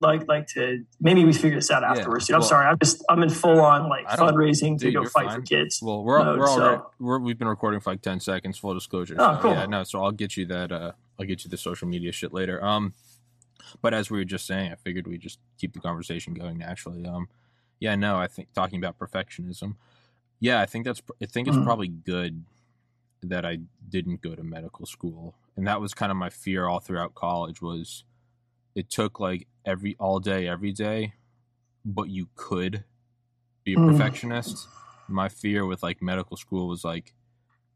like like to maybe we figure this out afterwards. Dude, I'm well- sorry. I'm just I'm in full on like fundraising to go fight fine. for kids. Well, we're mode, we're all so- We're, we've been recording for like ten seconds. Full disclosure. Oh, so, cool. Yeah, no. So I'll get you that. Uh, I'll get you the social media shit later. Um, but as we were just saying, I figured we just keep the conversation going naturally. Um, yeah, no. I think talking about perfectionism. Yeah, I think that's. I think it's Mhm. probably good that I didn't go to medical school, and that was kind of my fear all throughout college. Was it took like every all day, every day, but you could be a Mm. perfectionist. My fear with like medical school was like,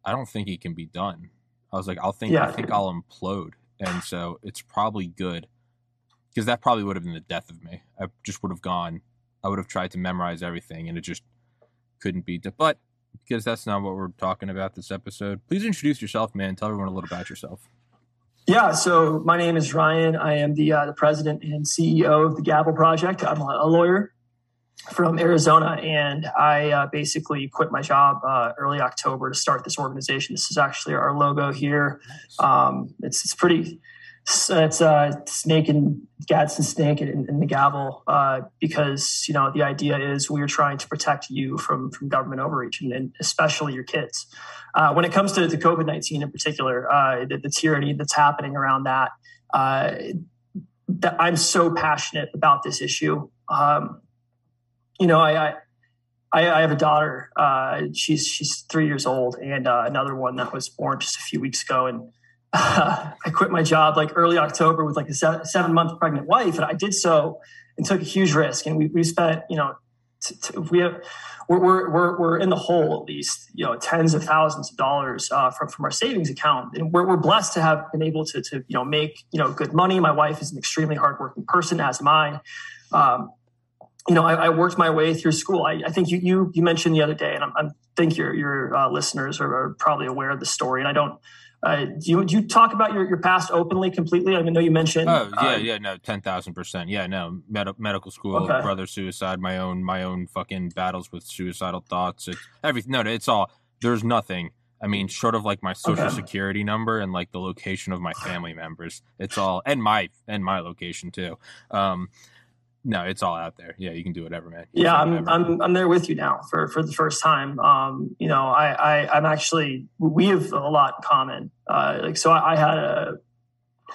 I don't think it can be done. I was like, I'll think, I think I'll implode, and so it's probably good because that probably would have been the death of me. I just would have gone. I would have tried to memorize everything, and it just couldn't be. done. But because that's not what we're talking about this episode, please introduce yourself, man. Tell everyone a little about yourself. Yeah, so my name is Ryan. I am the uh, the president and CEO of the Gavel Project. I'm a, a lawyer from Arizona, and I uh, basically quit my job uh, early October to start this organization. This is actually our logo here. Um, it's it's pretty. It's, it's uh, snake and Gadsden snake and, the gavel uh, because you know the idea is we are trying to protect you from from government overreach and, and especially your kids. Uh, when it comes to, to COVID nineteen in particular, uh, the, the tyranny that's happening around that, uh, that I'm so passionate about this issue. Um, you know, I, I I, have a daughter. She's she's three years old, and another one that was born just a few weeks ago. And uh, I quit my job like early October with like a seven, month pregnant wife, and I did so and took a huge risk. And we we spent you know t- t- we have, we're, we're we're we're in the hole at least you know tens of thousands of dollars uh, from from our savings account, and we're we're blessed to have been able to to you know make you know good money. My wife is an extremely hardworking person, as am I. Um, you know, I, I worked my way through school. I, I think you, you you mentioned the other day, and I'm, I think your your uh, listeners are, are probably aware of the story. And I don't. Uh, do you do you talk about your, your past openly, completely? I mean, know you mentioned. Oh yeah, uh, yeah, no, ten thousand percent. Yeah, no, med- medical school, Okay. brother suicide, my own, my own fucking battles with suicidal thoughts. It's everything. No, it's all. There's nothing. I mean, short of like my social Okay. security number and like the location of my family members. It's all and my and my location too. Um, no, it's all out there. Yeah, you can do whatever, man. You yeah, I'm, whatever. I'm I'm there with you now for for the first time. Um, you know, I, I I'm actually we have a lot in common. Uh, like so, I, I had a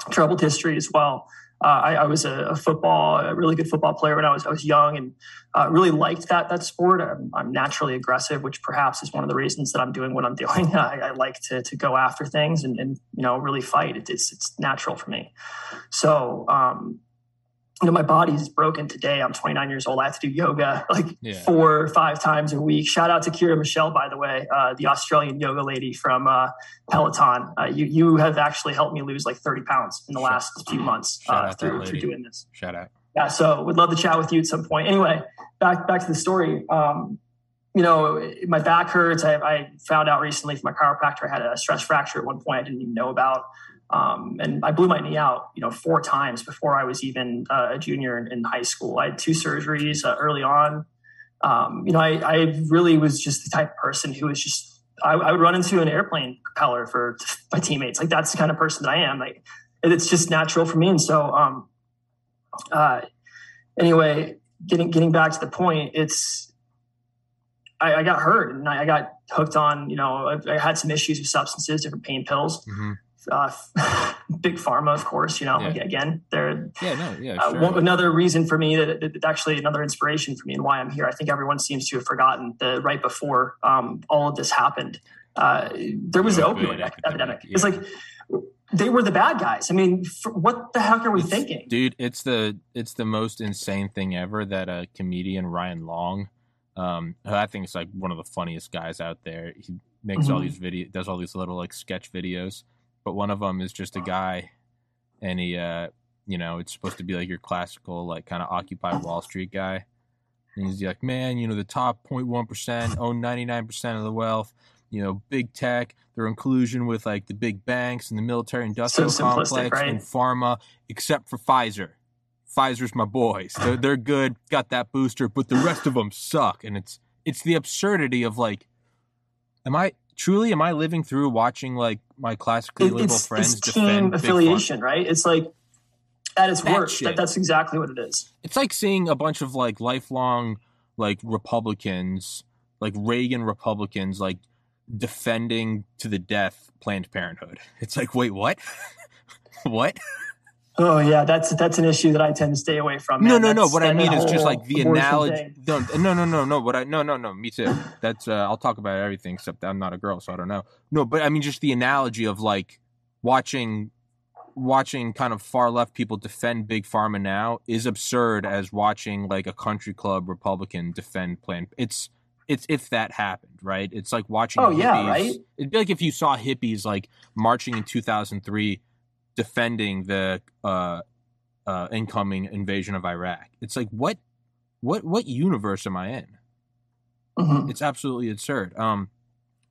troubled history as well. Uh, I, I was a, a football, a really good football player when I was I was young, and uh, really liked that that sport. I'm, I'm naturally aggressive, which perhaps is one of the reasons that I'm doing what I'm doing. I, I like to to go after things and, and you know really fight. It, it's it's natural for me. So um, you know, my body is broken today. I'm 29 years old. I have to do yoga like Yeah. four or five times a week. Shout out to Kirra Michel, by the way, uh, the Australian yoga lady from uh, Peloton. Uh, you you have actually helped me lose like 30 pounds in the Shout- last few months uh, through, through doing this. Shout out. Yeah, so would love to chat with you at some point. Anyway, back back to the story. Um, you know, my back hurts. I, I found out recently from my chiropractor I had a stress fracture at one point I didn't even know about. Um, and I blew my knee out, you know, four times before I was even uh, a junior in, in high school. I had two surgeries uh, early on. Um, you know, I, I really was just the type of person who was just, I, I would run into an airplane propeller for my teammates. Like that's the kind of person that I am. Like it's just natural for me. And so, um, uh, anyway, getting getting back to the point, it's I, I got hurt and I, got hooked on. You know, I, had some issues with substances, different pain pills. hmm Uh, big pharma, of course. You know, Yeah. again, they're Yeah, no, yeah, uh, one, another reason for me that, that, actually another inspiration for me and why I'm here. I think everyone seems to have forgotten that right before um, all of this happened, uh, there was The an opioid opioid ep- epidemic, epidemic. It's like they were the bad guys. I mean, what the heck are we It's- thinking? dude it's the it's the most insane thing ever that a comedian ryan long um who i think is like one of the funniest guys out there he makes all Mhm. these video does all these little like sketch videos but one of them is just a guy and he uh you know it's supposed to be like your classical like kind of occupy wall street guy. And he's like man you know the top 0.1% own 99% of the wealth you know big tech they're in collusion with like the big banks and the military industrial So complex right? and pharma except for pfizer. Pfizer's my boys. They're, they're good got that booster but the rest of them suck. And it's it's the absurdity of like am i truly am i living through watching like my classically liberal it's, friends it's defend team big pharma? affiliation, right? It's like at its worst. That, that's exactly what it is. It's like seeing a bunch of like lifelong like Republicans, like Reagan Republicans, like defending to the death Planned Parenthood. It's like, wait, what? what? Oh yeah, that's that's an issue that I tend to stay away from. Man. No, no, that's, no. What I mean is just like the analogy. No, no, no, no, no. What I no, no, no. Me too. That's uh, I'll talk about everything except I'm not a girl, so I don't know. No, but I mean just the analogy of like watching watching kind of far left people defend big pharma now is absurd as watching like a country club Republican defend Planned. It's it's if that happened, right? It's like watching. Oh hippies. yeah, right. It'd be like if you saw hippies like marching in 2003, defending the uh, uh, incoming invasion of Iraq. It's like what, what, what universe am I in? Mm-hmm. It's absolutely absurd. Um,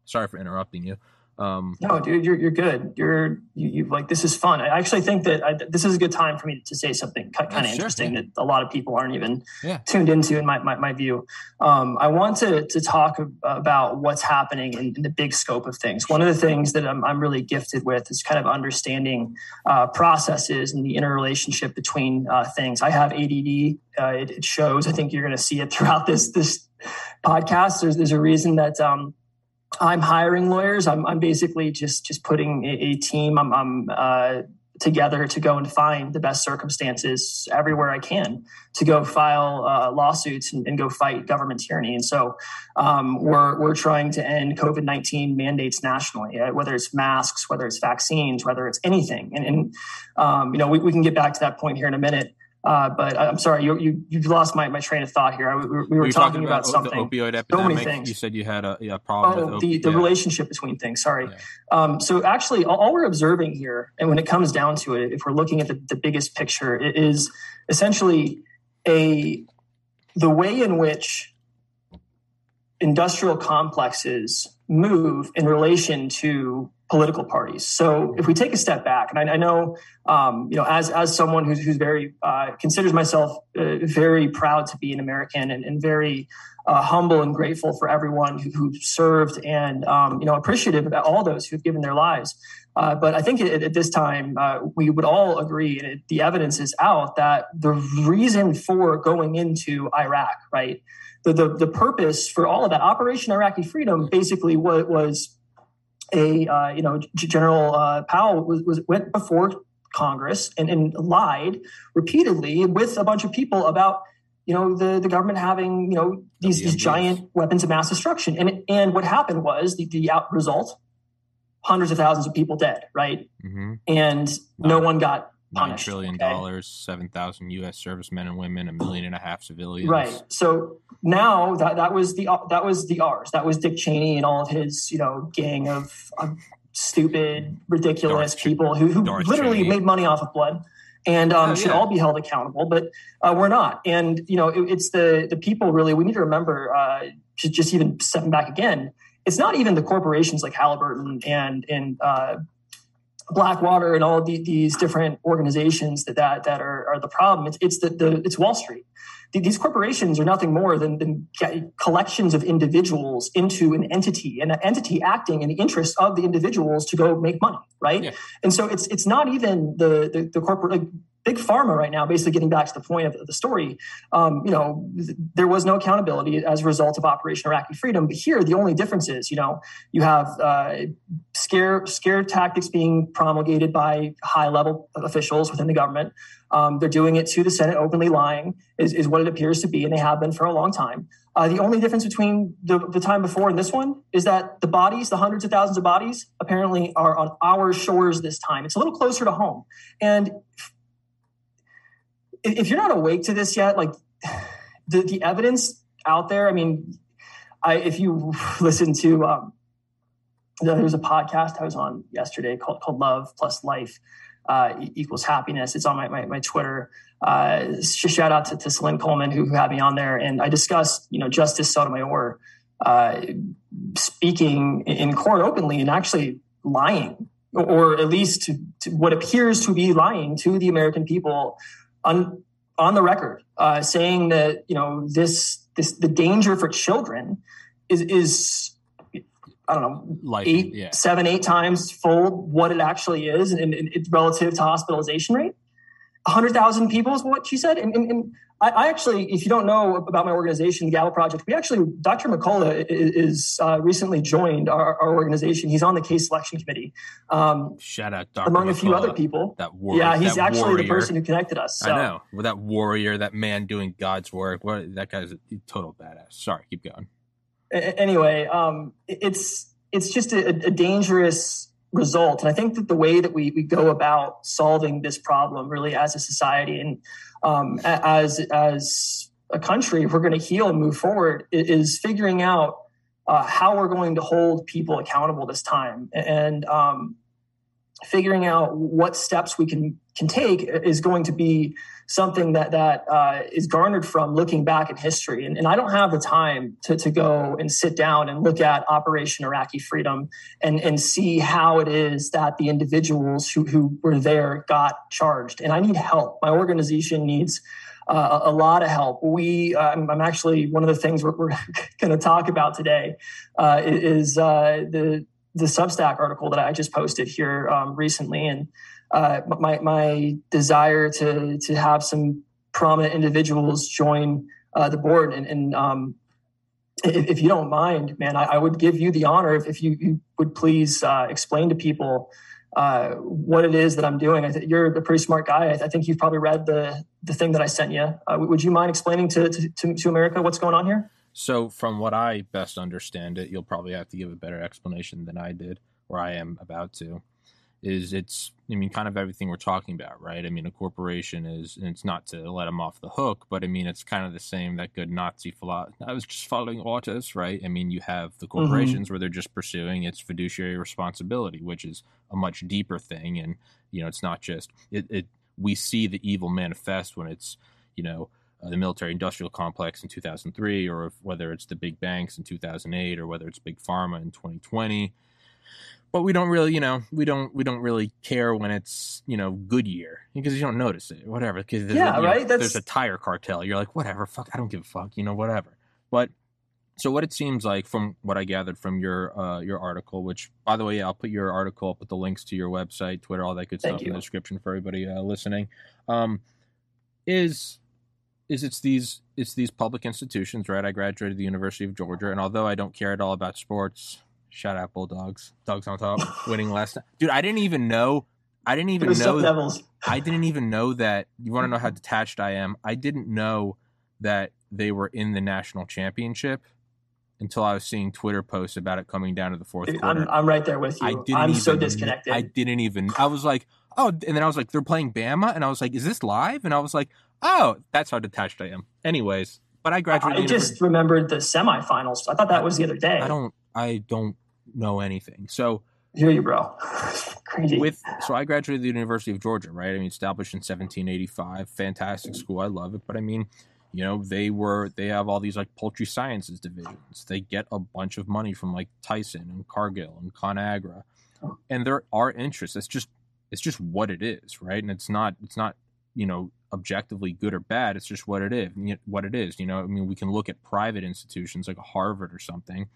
sorry for interrupting you. Um, no, dude, you're you're good. You're you, you like this is fun. I actually think that I, this is a good time for me to say something kind of sure, interesting yeah. that a lot of people aren't even yeah. tuned into in my my, my view. Um, I want to to talk about what's happening in, in, the big scope of things. One of the things that I'm I'm really gifted with is kind of understanding uh, processes and the interrelationship between uh, things. I have ADD. Uh, it, it, shows. I think you're going to see it throughout this this podcast. There's there's a reason that. Um, I'm hiring lawyers. I'm, I'm basically just just putting a, a team. I'm, I'm uh, together to go and find the best circumstances everywhere I can to go file uh, lawsuits and, and, go fight government tyranny. And so um, we're we're trying to end COVID nineteen mandates nationally, uh, whether it's masks, whether it's vaccines, whether it's anything. And, and um, you know we, we can get back to that point here in a minute. Uh, but I'm sorry, you, you you've lost my, my train of thought here. I, we, we were, were talking, talking, about, about something. The opioid epidemic. So you said you had a, a problem. Oh, the, the yeah. relationship between things. Sorry. Yeah. Um, so actually, all, all, we're observing here, and when it comes down to it, if we're looking at the, the biggest picture, it is essentially a the way in which industrial complexes move in relation to political parties. So if we take a step back, and I, I know, um, you know, as as someone who's who's very uh, considers myself uh, very proud to be an American and, and very uh, humble and grateful for everyone who, who served and um, you know appreciative about all those who've given their lives. Uh, but I think at, at this time uh, we would all agree, and it, the evidence is out that the reason for going into Iraq, right, the the, the purpose for all of that Operation Iraqi Freedom, basically what was a uh, you know General uh, Powell was, was went before Congress and, and lied repeatedly with a bunch of people about you know the, the government having you know these, these giant weapons of mass destruction. And and what happened was the, the out result hundreds of thousands of people dead right? Mm-hmm. and no one got Nine trillion dollars, seven thousand U.S. servicemen and women, a million and a half civilians. Right. So now that that was the that was the ours. That was Dick Cheney and all of his you know gang of, of stupid, ridiculous Darth people who, who literally Cheney. made money off of blood and um, oh, should all be held accountable. But uh, we're not. And you know, it, it's the the people really. We need to remember. Uh, just, just even stepping back again, it's not even the corporations like Halliburton and and uh, Blackwater and all the, these different organizations that that, that are, are the problem. It's, it's the, the it's Wall Street. These corporations are nothing more than, than collections of individuals into an entity, and an entity acting in the interest of the individuals to go make money, right? Yeah. And so it's it's not even the the, the corporate. Like, big pharma right now, basically getting back to the point of the story, um, you know, th- there was no accountability as a result of Operation Iraqi Freedom. But here, the only difference is, you know, you have uh, scare scare tactics being promulgated by high level officials within the government. Um, they're doing it to the Senate, openly lying is, is what it appears to be, and they have been for a long time. Uh, the only difference between the, the time before and this one is that the bodies, the hundreds of thousands of bodies, apparently are on our shores this time. It's a little closer to home. And if you're not awake to this yet, like the, the evidence out there, I mean, I, if you listen to, um, there was a podcast I was on yesterday called, called Love Plus Life uh, equals Happiness. It's on my, my, my Twitter. Uh, shout out to, to Celine Coleman who, who had me on there. And I discussed, you know, Justice Sotomayor uh, speaking in court openly and actually lying or at least to, to, what appears to be lying to the American people on on the record, uh, saying that you know this this the danger for children is is I don't know Life, eight yeah. seven eight times fold what it actually is, and, and, and relative to hospitalization rate. Hundred thousand people is what she said. And, and, and I, I, actually, if you don't know about my organization, the Gavel Project, we actually, Dr. McCullough is uh, recently joined our, our, organization. He's on the case selection committee. Um, Shout out, Dr. Among McCullough, a few other people. That warrior. Yeah, he's actually warrior. the person who connected us. So. I know. Well, that warrior, that man doing God's work. What that guy's a total badass. Sorry, keep going. Anyway, um, it's it's just a, a dangerous result. And I think that the way that we, we go about solving this problem really as a society and um, as, as a country, if we're going to heal and move forward, is figuring out uh, how we're going to hold people accountable this time. And um, figuring out what steps we can can take is going to be something that that uh, is garnered from looking back in history. And, and, I don't have the time to, to go and sit down and look at Operation Iraqi Freedom and, and see how it is that the individuals who, who were there got charged. And I need help. My organization needs uh, a lot of help. We, uh, I'm, actually one of the things we're, we're going to talk about today uh, is uh, the the Substack article that I just posted here um, recently, and uh, my my desire to to have some prominent individuals join uh, the board, and, and um, if, if, you don't mind, man, I, I, would give you the honor if, if you, you would please uh, explain to people uh, what it is that I'm doing. I th- you're a pretty smart guy. I, th- I, think you've probably read the the thing that I sent you. Uh, would you mind explaining to, to to America what's going on here? So, from what I best understand it, you'll probably have to give a better explanation than I did, or I am about to. Is it's, I mean, kind of everything we're talking about, right? I mean, a corporation is, and it's not to let them off the hook, but I mean, it's kind of the same that good Nazi philosophy. I was just following orders, right? I mean, you have the mm-hmm. corporations mm-hmm. where they're just pursuing its fiduciary responsibility, which is a much deeper thing. And, you know, it's not just, it, it we see the evil manifest when it's, you know, uh, the military industrial complex in 2003, or if, whether it's the big banks in 2008, or whether it's big pharma in 2020. But we don't really, you know, we don't we don't really care when it's you know Goodyear because you don't notice it, whatever. Because yeah, right. Know, there's a tire cartel. You're like, whatever, fuck, I don't give a fuck, you know, whatever. But so what it seems like from what I gathered from your uh, your article, which by the way, yeah, I'll put your article up with the links to your website, Twitter, all that good Thank stuff you. in the description for everybody uh, listening. Um, is is it's these it's these public institutions, right? I graduated the University of Georgia, and although I don't care at all about sports, shout out Bulldogs, dogs on top, winning last. Dude, I didn't even know. I didn't even know. Devils. I didn't even know that. You want to know how detached I am? I didn't know that they were in the national championship until I was seeing Twitter posts about it coming down to the fourth Dude, quarter. I'm, I'm, right there with you. I didn't I'm even, so disconnected. I didn't even. I was like, oh, and then I was like, they're playing Bama, and I was like, is this live? And I was like, Oh, that's how detached I am. Anyways, but I graduated. I just remembered the semifinals. I thought that was the other day. I don't. I don't know anything. So hear you, bro. Crazy. With so I graduated the University of Georgia, right? I mean, established in 1785. Fantastic school. I love it. But I mean, you know, they were they have all these like poultry sciences divisions. They get a bunch of money from like Tyson and Cargill and Conagra, oh. and there are interests. It's just it's just what it is, right? And it's not it's not you know objectively good or bad. It's just what it is. What it is. You know, I mean, we can look at private institutions like Harvard or something,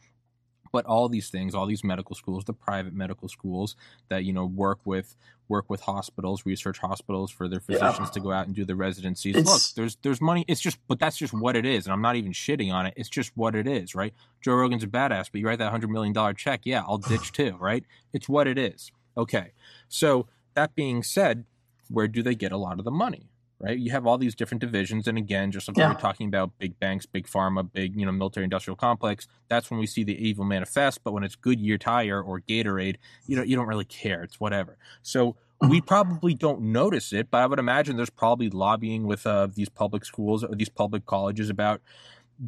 but all these things, all these medical schools, the private medical schools that you know work with work with hospitals, research hospitals for their physicians yeah. to go out and do the residencies. It's, Look, there's there's money. It's just, but that's just what it is, and I'm not even shitting on it. It's just what it is, right? Joe Rogan's a badass, but you write that hundred million dollar check, yeah, I'll ditch too, right? It's what it is. Okay, so that being said, where do they get a lot of the money? right? You have all these different divisions, and again, just like yeah. we are talking about big banks, big pharma, big you know military industrial complex. That's when we see the evil manifest. But when it's Goodyear tire or Gatorade, you know you don't really care. It's whatever. So we mm-hmm. probably don't notice it, but I would imagine there's probably lobbying with uh, these public schools or these public colleges about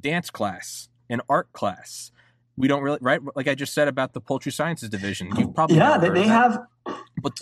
dance class and art class. We don't really, right? Like I just said about the poultry sciences division. You've probably yeah, they, they have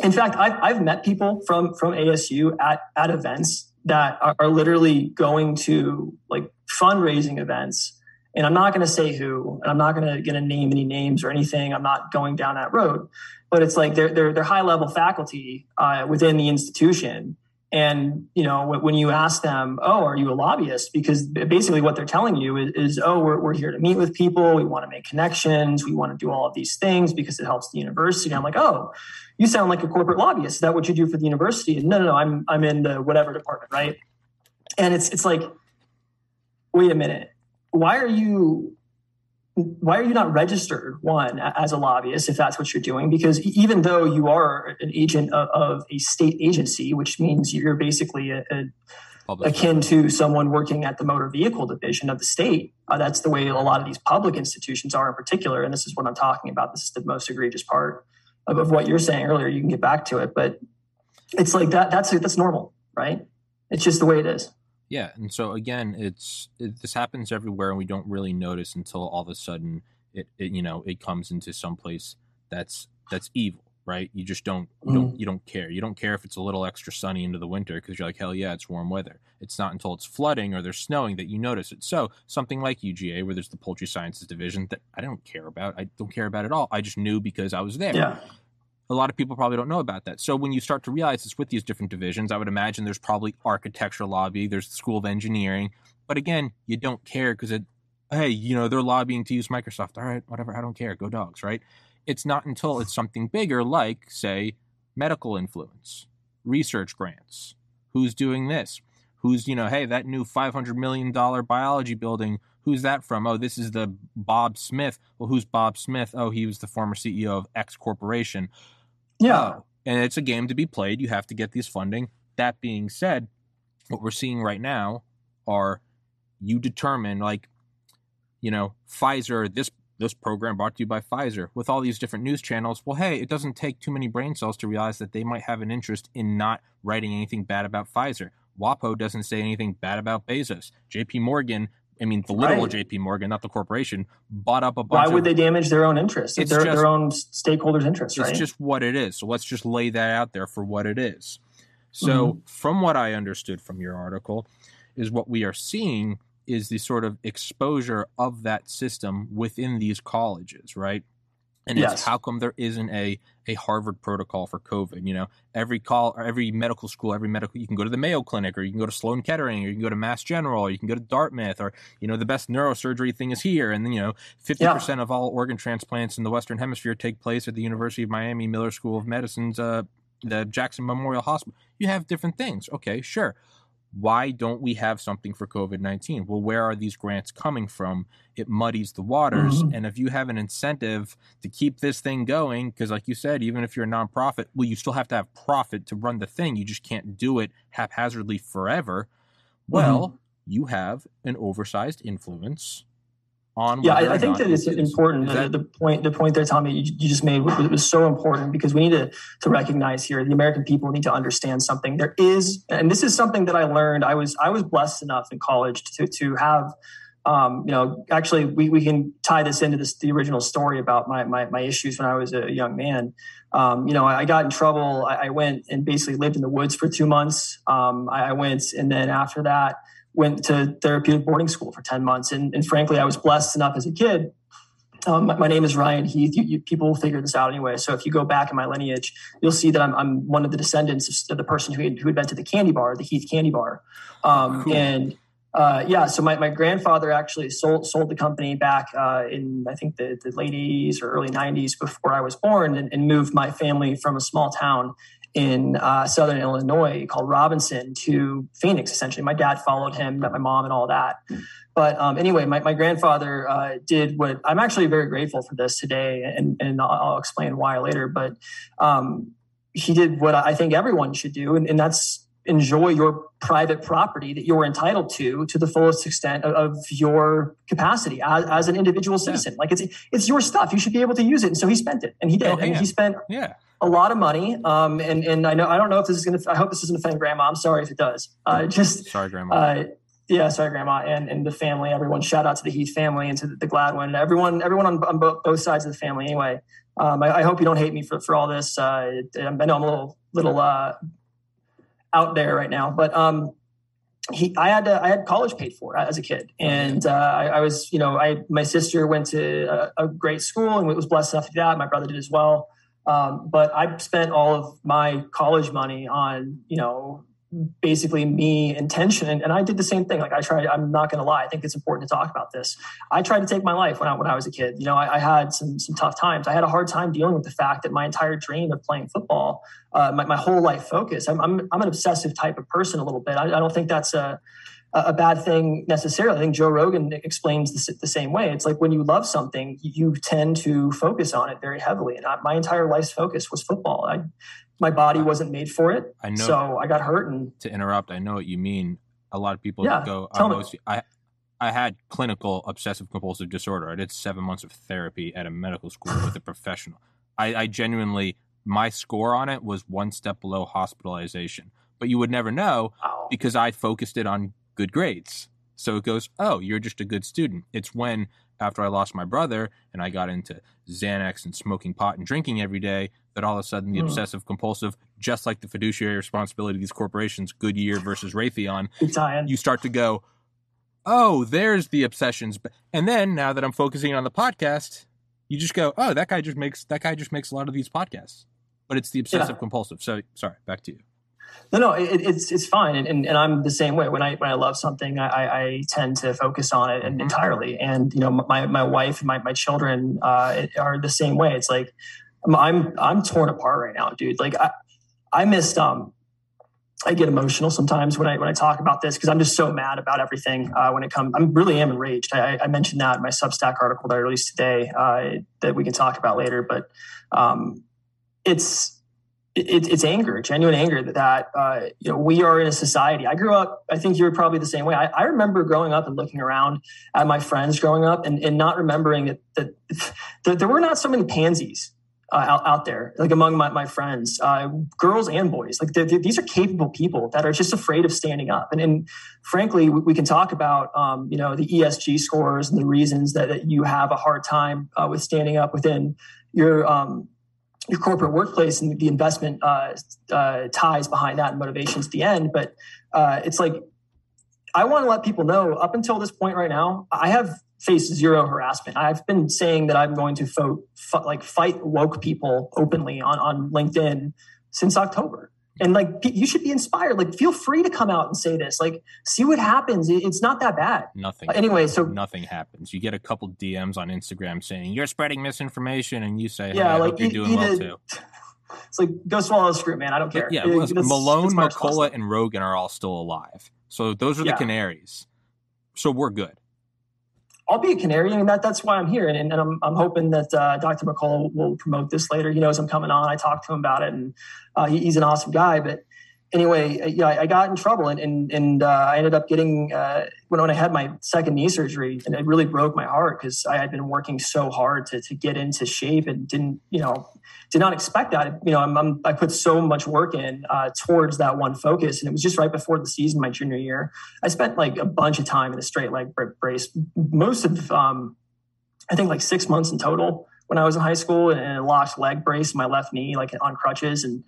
in fact, I've, I've met people from from ASU at at events that are, are literally going to like fundraising events, and I'm not going to say who, and I'm not going to going to name any names or anything. I'm not going down that road, but it's like they're they're, they're high level faculty uh, within the institution, And you know, when you ask them, "Oh, are you a lobbyist?" Because basically, what they're telling you is, is "Oh, we're, we're here to meet with people. We want to make connections. We want to do all of these things because it helps the university." I'm like, "Oh, you sound like a corporate lobbyist. Is that what you do for the university?" And no, no, no. I'm I'm in the whatever department, right? And it's it's like, wait a minute. Why are you why are you not registered one as a lobbyist if that's what you're doing? Because even though you are an agent of, of a state agency which means you're basically a, a akin to someone working at the motor vehicle division of the state. Uh, that's the way a lot of these public institutions are in particular and this is what i'm talking about. This is the most egregious part of, of what you're saying earlier. You can get back to it but it's like that that's that's normal right? It's just the way it is yeah, and so again, it's it, this happens everywhere, and we don't really notice until all of a sudden it, it you know it comes into some place that's that's evil, right? You just don't you don't mm. you don't care. You don't care if it's a little extra sunny into the winter because you're like hell yeah, it's warm weather. It's not until it's flooding or there's snowing that you notice it. So something like UGA, where there's the poultry sciences division, that I don't care about. I don't care about at all. I just knew because I was there. Yeah a lot of people probably don't know about that. So when you start to realize it's with these different divisions, I would imagine there's probably architecture lobby, there's the School of Engineering, but again, you don't care because it, hey, you know, they're lobbying to use Microsoft. All right, whatever, I don't care. Go dogs, right? It's not until it's something bigger, like say medical influence, research grants. Who's doing this? Who's you know, hey, that new five hundred million dollar biology building. Who's that from? Oh, this is the Bob Smith. Well, who's Bob Smith? Oh, he was the former CEO of X corporation yeah. Uh, and it's a game to be played. You have to get these funding. That being said, what we're seeing right now are you determine like, you know, Pfizer, this this program brought to you by Pfizer with all these different news channels. Well, hey, it doesn't take too many brain cells to realize that they might have an interest in not writing anything bad about Pfizer. WAPO doesn't say anything bad about Bezos. JP Morgan I mean, the literal right. J.P. Morgan, not the corporation, bought up a bunch. Why would of, they damage their own interests? It's their, just, their own stakeholders' interests. It's right? just what it is. So let's just lay that out there for what it is. So, mm-hmm. from what I understood from your article, is what we are seeing is the sort of exposure of that system within these colleges, right? And yes. it's how come there isn't a a Harvard protocol for COVID? You know, every call, every medical school, every medical, you can go to the Mayo Clinic, or you can go to Sloan Kettering, or you can go to Mass General, or you can go to Dartmouth, or you know, the best neurosurgery thing is here, and then you know, fifty yeah. percent of all organ transplants in the Western Hemisphere take place at the University of Miami Miller School of Medicine's uh, the Jackson Memorial Hospital. You have different things, okay, sure why don't we have something for COVID 19? Well, where are these grants coming from? It muddies the waters. Mm-hmm. And if you have an incentive to keep this thing going, because like you said, even if you're a nonprofit, well, you still have to have profit to run the thing. You just can't do it haphazardly forever. Well, mm-hmm. you have an oversized influence on yeah i, I think that it's important that, the, the, point the point there tommy you, you just made was, was, so important because we need to to recognize here the american people need to understand something. There is and this is something that i learned. I was i was blessed enough in college to to have um, you know actually we, we can tie this into this the original story about my my, my issues when i was a young man. Um, you know I, I, got in trouble. I, I, went and basically lived in the woods for two months. Um, I, I went and then after that went to therapeutic boarding school for 10 months. And, and frankly, I was blessed enough as a kid. Um, my, my, name is Ryan Heath. You, you, people will figure this out anyway. So if you go back in my lineage, you'll see that I'm, I'm one of the descendants of the person who had, who invented the candy bar, the Heath candy bar. Um, cool. And uh, yeah, so my, my grandfather actually sold sold the company back uh, in I think the, the late 80s or early 90s before I was born and, and moved my family from a small town in uh, southern Illinois called Robinson to Phoenix. Essentially, my dad followed him, met my mom, and all that. But um, anyway, my, my grandfather uh, did what I'm actually very grateful for this today, and, and I'll, I'll explain why later. But um, he did what I think everyone should do, and, and that's enjoy your private property that you're entitled to to the fullest extent of, of your capacity as, as, an individual citizen. Yeah. Like it's it's your stuff. You should be able to use it. And so he spent it, and he did. Oh, and he spent yeah a lot of money. Um, and and I know I don't know if this is going to. I hope this doesn't offend Grandma. I'm sorry if it does. Uh, just sorry, Grandma. Uh, yeah, sorry, Grandma, and and the family. Everyone, shout out to the Heath family and to the, the Gladwin. Everyone, everyone on, on both, both sides of the family. Anyway, um, I, I, hope you don't hate me for for all this. Uh, I know I'm a little little uh, out there right now, but um, he, I had to, I had college paid for as a kid, and uh, I, I, was, you know, I my sister went to a, a, great school and was blessed enough to do that. My brother did as well. Um, but I spent all of my college money on, you know, basically me intention and i did the same thing. Like i tried i'm not going to lie i think it's important to talk about this. I tried to take my life when i when i was a kid. You know i, I had some some tough times. I had a hard time dealing with the fact that my entire dream of playing football uh, my, my whole life focus I'm, I'm, I'm an obsessive type of person a little bit. I, I don't think that's a a bad thing necessarily. I think Joe Rogan explains this the same way. It's like when you love something, you tend to focus on it very heavily. And I, my entire life's focus was football. I, my body wasn't made for it. I know. So I got hurt. And to interrupt, I know what you mean. A lot of people yeah, go. Oh, tell me. I I had clinical obsessive compulsive disorder. I did seven months of therapy at a medical school with a professional. I, I genuinely, my score on it was one step below hospitalization. But you would never know because I focused it on good grades. So it goes, oh, you're just a good student. It's when after I lost my brother and I got into Xanax and smoking pot and drinking every day that all of a sudden the mm. obsessive compulsive, just like the fiduciary responsibility of these corporations, Goodyear versus Raytheon, you start to go, oh, there's the obsessions. And then now that I'm focusing on the podcast, you just go, oh, that guy just makes that guy just makes a lot of these podcasts. But it's the obsessive yeah. compulsive. So sorry, back to you. No, no, it, it's it's fine, and, and, and I'm the same way. When I when I love something, I, I tend to focus on it mm-hmm. entirely. And you know, my my wife and my my children uh, are the same way. It's like I'm I'm torn apart right now, dude. Like I I missed um I get emotional sometimes when I when I talk about this because I'm just so mad about everything. Uh, when it comes, I'm really am enraged. I, I, mentioned that in my Substack article that I released today uh, that we can talk about later. But um, it's it, it's anger, genuine anger that, that uh, you know we are in a society. I grew up. I think you're probably the same way. I, I remember growing up and looking around at my friends growing up and, and not remembering that, that, that there were not so many pansies uh, out, out there, like among my, my friends, uh, girls and boys. Like they're, they're, these are capable people that are just afraid of standing up. And, and frankly, we, we, can talk about um, you know the ESG scores and the reasons that, that you have a hard time uh, with standing up within your um, your corporate workplace and the investment uh, uh, ties behind that and motivations at the end. But uh, it's like I want to let people know up until this point right now, I have faced zero harassment. I've been saying that I'm going to fo- f- like fight woke people openly on on LinkedIn since October and like you should be inspired. Like feel free to come out and say this. Like see what happens. It's not that bad. Nothing uh, anyway so nothing happens. You get a couple dms on instagram saying you're spreading misinformation and you say hey, yeah I like hope you're doing well too. It's like go swallow a screw man. I don't care. yeah it, malone mccullough and rogan are all still alive. So those are the yeah. canaries. So we're good I'll be a canary, and that that's why I'm here. And, and I'm, I'm hoping that uh, Dr. McCullough will promote this later. He knows I'm coming on. I talked to him about it, and uh, he, he's an awesome guy. But anyway, uh, yeah, I got in trouble, and and, and uh, I ended up getting uh, when when I had my second knee surgery, and it really broke my heart because I had been working so hard to to get into shape and didn't you know did not expect that. You know, I'm, I'm, i put so much work in uh, towards that one focus, and it was just right before the season, my junior year. I spent like a bunch of time in a straight leg brace, most of um, I think like six months in total when I was in high school, and a locked leg brace, my left knee, like on crutches, and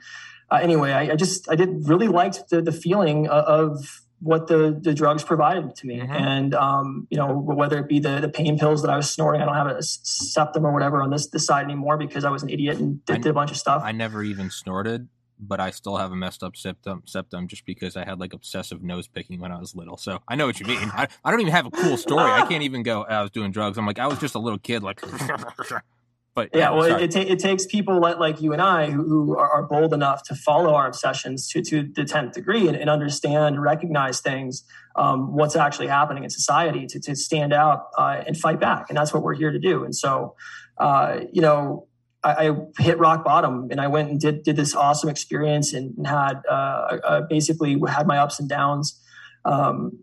uh, anyway, I, I, just I did really liked the, the feeling of what the, the drugs provided to me. Mm-hmm. And, um, you know, whether it be the, the pain pills that I was snoring, I don't have a septum or whatever on this, this side anymore because I was an idiot and did, did a bunch of stuff. I never even snorted, but I still have a messed up septum, septum just because I had like obsessive nose picking when I was little. So I know what you mean. I, I don't even have a cool story. I can't even go, I was doing drugs. I'm like, I was just a little kid, like, But yeah, well, it, it, ta- it, takes people like, like you and I who, who are, are, bold enough to follow our obsessions to, to the 10th degree and, and understand, recognize things, um, what's actually happening in society to, to stand out uh, and fight back. And that's what we're here to do. And so, uh, you know, I, I, hit rock bottom and I went and did, did this awesome experience and, and had uh, uh basically had my ups and downs. Um,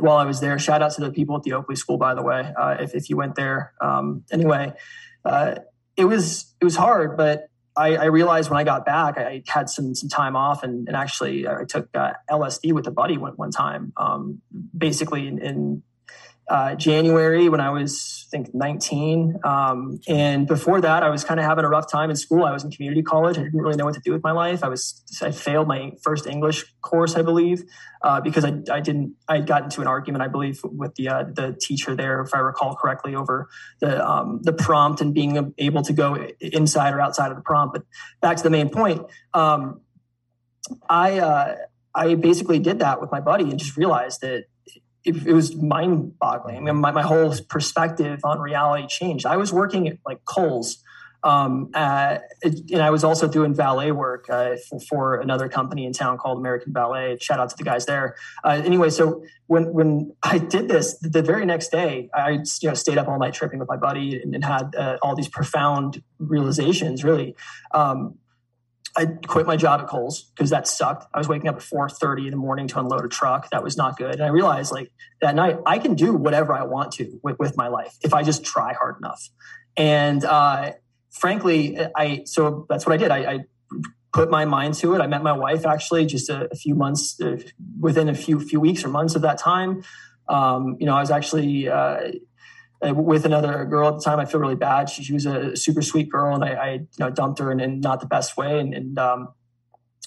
while I was there, shout out to the people at the Oakley School, by the way, uh, if, if you went there. Um, anyway, uh, it was it was hard, but I, I, realized when I got back, I had some some time off, and, and actually I took uh, LSD with a buddy one, one time, um, basically in, in uh, January when I was, I think, 19. Um, and before that, I was kind of having a rough time in school. I was in community college. I didn't really know what to do with my life. I was, I failed my first English course, I believe, uh, because I, I didn't, I got into an argument, I believe, with the, uh, the teacher there, if I recall correctly, over the, um, the prompt and being able to go inside or outside of the prompt. But back to the main point. Um, I, uh, I basically did that with my buddy and just realized that it, it was mind boggling. I mean, my, my whole perspective on reality changed. I was working at like Kohl's um, uh, and I was also doing valet work uh, for, for, another company in town called American Valet. Shout out to the guys there. Uh, anyway, so when when I did this, the very next day, I you know stayed up all night tripping with my buddy and, and had uh, all these profound realizations. Really, um, I quit my job at Kohl's because that sucked. I was waking up at 4:30 in the morning to unload a truck. That was not good. And I realized like that night I can do whatever I want to with, with my life if I just try hard enough. And uh, frankly, I so that's what I did. I, I, put my mind to it. I met my wife actually just a, a few months uh, within a few few weeks or months of that time. Um, you know, I was actually uh, with another girl at the time. I feel really bad. She, she was a super sweet girl, and I, I you know dumped her in, in, not the best way. And, and um,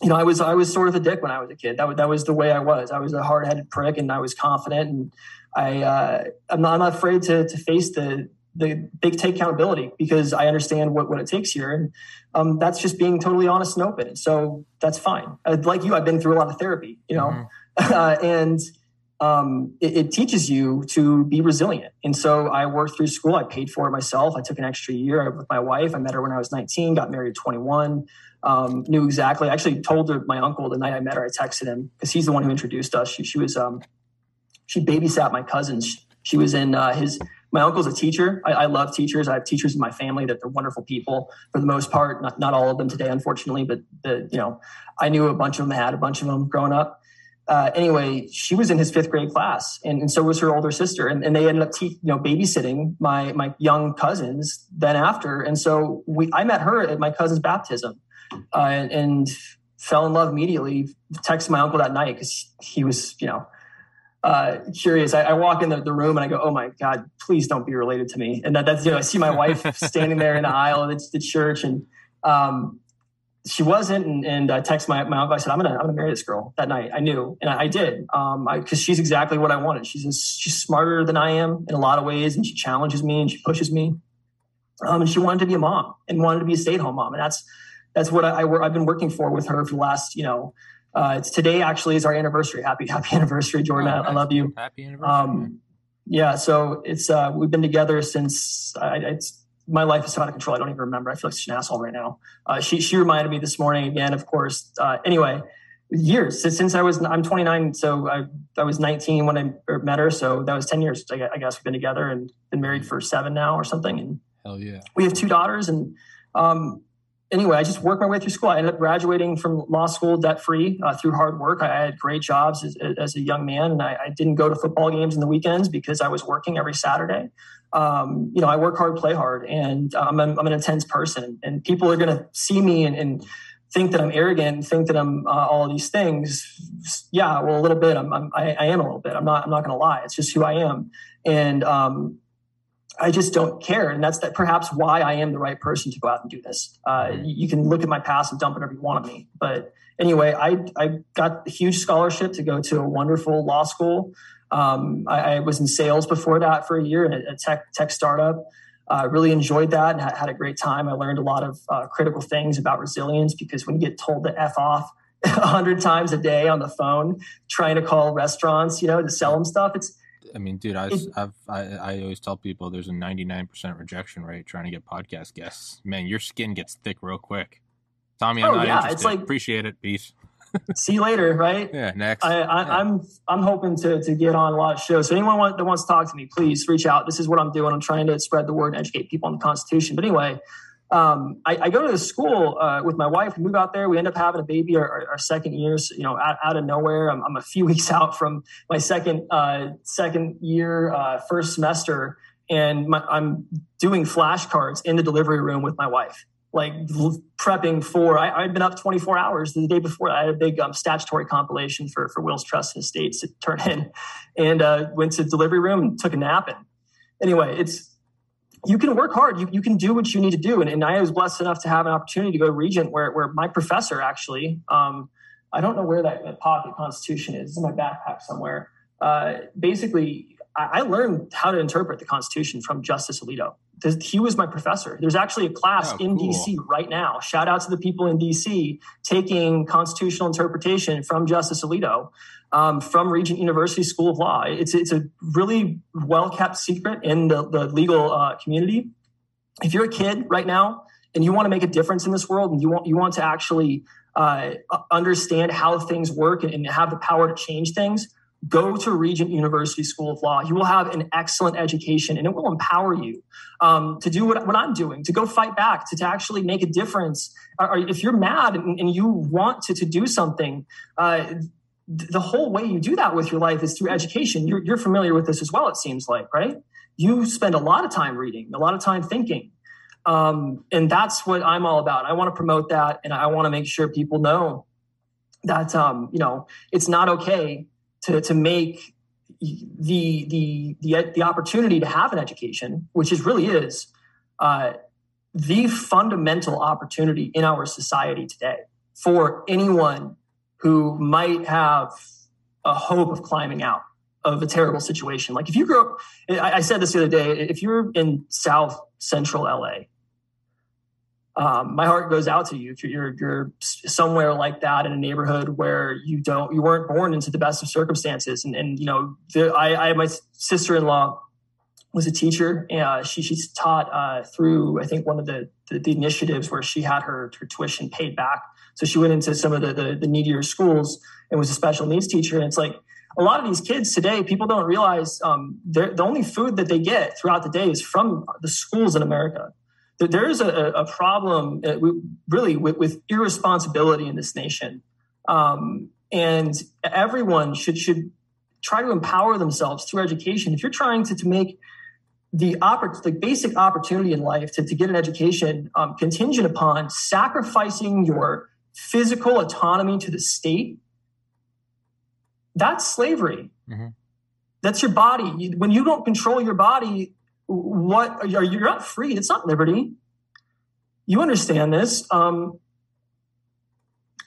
you know, I was I was sort of a dick when I was a kid. That was, that was the way I was. I was a hard headed prick, and I was confident. And I uh, I'm, not, I'm not afraid to to face the the big take accountability because I understand what, what it takes here. And um, that's just being totally honest and open. So that's fine. Uh, like you, I've been through a lot of therapy, you know, mm-hmm. uh, and um, it, it, teaches you to be resilient. And so I worked through school. I paid for it myself. I took an extra year with my wife. I met her when I was 19, got married at 21. Um, knew exactly. I actually told her, my uncle the night I met her. I texted him because he's the one who introduced us. She, she was um, she babysat my cousins. She, was in uh, his my uncle's a teacher. I, I, love teachers. I have teachers in my family that they're wonderful people for the most part. Not, not all of them today, unfortunately, but the, you know, I knew a bunch of them. I had a bunch of them growing up. Uh, anyway, she was in his fifth grade class, and, and so was her older sister, and, and they ended up te- you know babysitting my my young cousins. Then after, and so we I met her at my cousin's baptism, uh, and, and fell in love immediately. Texted my uncle that night because he was you know uh, curious. I, I, walk in the, the, room and I go, "Oh my God, please don't be related to me." And that, that's you know, I see my wife standing there in the aisle of the, the church, and um, she wasn't. And, and I text my, my uncle. I said, "I'm gonna I'm gonna marry this girl." That night, I knew, and I, I did, because um, she's exactly what I wanted. She's a, she's smarter than I am in a lot of ways, and she challenges me and she pushes me. Um, and she wanted to be a mom and wanted to be a stay at home mom, and that's that's what I, I I've been working for with her for the last you know uh, it's today actually is our anniversary. Happy happy anniversary, Jordan. Oh, nice. I, love you. Happy anniversary. Um, yeah, so it's uh, we've been together since I, it's my life is so out of control. I don't even remember. I feel like such an asshole right now. Uh, she she reminded me this morning again. Of course. Uh, anyway, years since, since I was I'm 29, so I I was 19 when I met her. So that was 10 years. I guess we've been together and been married for seven now or something. And hell yeah, we have two daughters and. Um, anyway, I just worked my way through school. I ended up graduating from law school debt free uh, through hard work. I had great jobs as, as a young man, and I, I, didn't go to football games in the weekends because I was working every Saturday. Um, you know, I work hard, play hard, and um, I'm, I'm, an intense person. And people are going to see me and, and, think that I'm arrogant, think that I'm uh, all these things. Yeah, well, a little bit. I'm, I'm I, I am a little bit. I'm not. I'm not going to lie. It's just who I am. And um, I just don't care. And that's that perhaps why I am the right person to go out and do this. Uh, mm-hmm. you can look at my past and dump whatever you want on me. But anyway, I, I got a huge scholarship to go to a wonderful law school. Um, I, I, was in sales before that for a year in a, a tech, tech startup. Uh, really enjoyed that and had, had, a great time. I learned a lot of uh, critical things about resilience because when you get told to F off a hundred times a day on the phone, trying to call restaurants, you know, to sell them stuff, it's, I mean, dude, I, I've, I, I always tell people there's a 99% rejection rate trying to get podcast guests. Man, your skin gets thick real quick. Tommy, I'm oh, not yeah, interested. It's like, Appreciate it. Peace. See you later, right? Yeah, next. I, I, yeah. I'm I'm hoping to to get on a lot of shows. So anyone want, that wants to talk to me, please reach out. This is what I'm doing. I'm trying to spread the word and educate people on the Constitution. But anyway, um, I, I, go to the school uh, with my wife. We move out there. We end up having a baby our, our, our second years. You know, out, out of nowhere. I'm, I'm, a few weeks out from my second uh, second year, uh, first semester, and my, I'm doing flashcards in the delivery room with my wife, like prepping for. I, had been up 24 hours the day before. I had a big um, statutory compilation for for Wills Trust and Estates to turn in, and uh, went to delivery room and took a nap. And anyway, it's you can work hard. You, you can do what you need to do. And, and I was blessed enough to have an opportunity to go to Regent where, where my professor actually, um, I don't know where that, that, pocket constitution is. It's in my backpack somewhere. Uh, basically, I, I, learned how to interpret the Constitution from Justice Alito. He was my professor. There's actually a class oh, in cool. DC right now. Shout out to the people in DC taking constitutional interpretation from Justice Alito um, from Regent University School of Law. It's it's a really well kept secret in the, the legal uh, community. If you're a kid right now and you want to make a difference in this world and you want you want to actually uh, understand how things work and have the power to change things, go to Regent University School of Law. You will have an excellent education and it will empower you um, to do what, what, I'm doing, to go fight back, to, to actually make a difference. Or, or if you're mad and, and, you want to, to do something, uh, the whole way you do that with your life is through education. You're, you're familiar with this as well, it seems like, right? You spend a lot of time reading, a lot of time thinking. Um, and that's what I'm all about. I want to promote that and I want to make sure people know that, um, you know, it's not okay to, to make the, the, the, the opportunity to have an education, which is really is, uh, the fundamental opportunity in our society today for anyone who might have a hope of climbing out of a terrible situation. Like if you grew up, I, said this the other day, if you're in South Central LA, um, my heart goes out to you. If you're, you're somewhere like that in a neighborhood where you don't you weren't born into the best of circumstances. And, and you know the, I, I my sister-in-law was a teacher. And uh, she she's taught uh, through I think one of the, the, the initiatives where she had her her tuition paid back. So she went into some of the, the the needier schools and was a special needs teacher. And it's like a lot of these kids today, people don't realize um, the only food that they get throughout the day is from the schools in America there is a, a problem uh, really with, with, irresponsibility in this nation. Um, and everyone should, should try to empower themselves through education. If you're trying to, to make the, oppor- the basic opportunity in life to, to get an education um, contingent upon sacrificing your physical autonomy to the state, that's slavery. Mm-hmm. That's your body. When you don't control your body, what are you're not free. It's not liberty. You understand this. Um,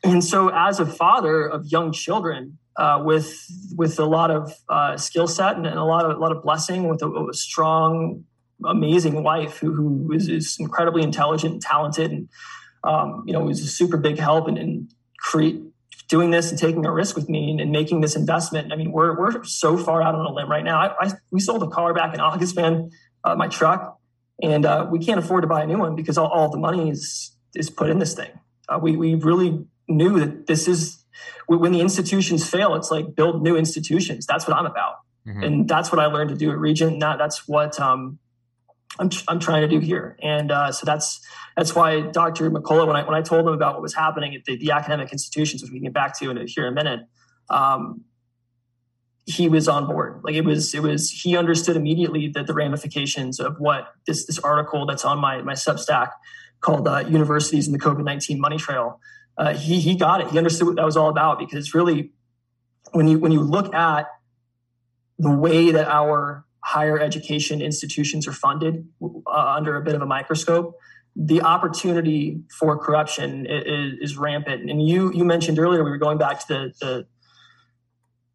and so, as a father of young children, uh, with with a lot of uh, skill set and, and, a lot of a lot of blessing, with a, a strong, amazing wife who, who is, is, incredibly intelligent and talented, and um, you know, was a super big help in, in create doing this and taking a risk with me and, and, making this investment. I mean, we're we're so far out on a limb right now. I, I we sold a car back in August, man uh, my truck, and uh, we can't afford to buy a new one because all, all the money is is put in this thing. Uh, we we really knew that this is when the institutions fail, it's like build new institutions. That's what I'm about, mm-hmm. and that's what I learned to do at Regent. That that's what um, I'm I'm trying to do here, and uh, so that's that's why Dr. McCullough, when I when I told him about what was happening at the, the academic institutions, which we can get back to in here in a minute, um, he was on board. Like it was, it was, he understood immediately that the ramifications of what this, this article that's on my, my Substack called uh, Universities and the COVID 19 Money Trail. Uh, he, he got it. He understood what that was all about because really, when you, when you look at the way that our higher education institutions are funded uh, under a bit of a microscope, the opportunity for corruption is, is, rampant. And you you mentioned earlier we were going back to the, the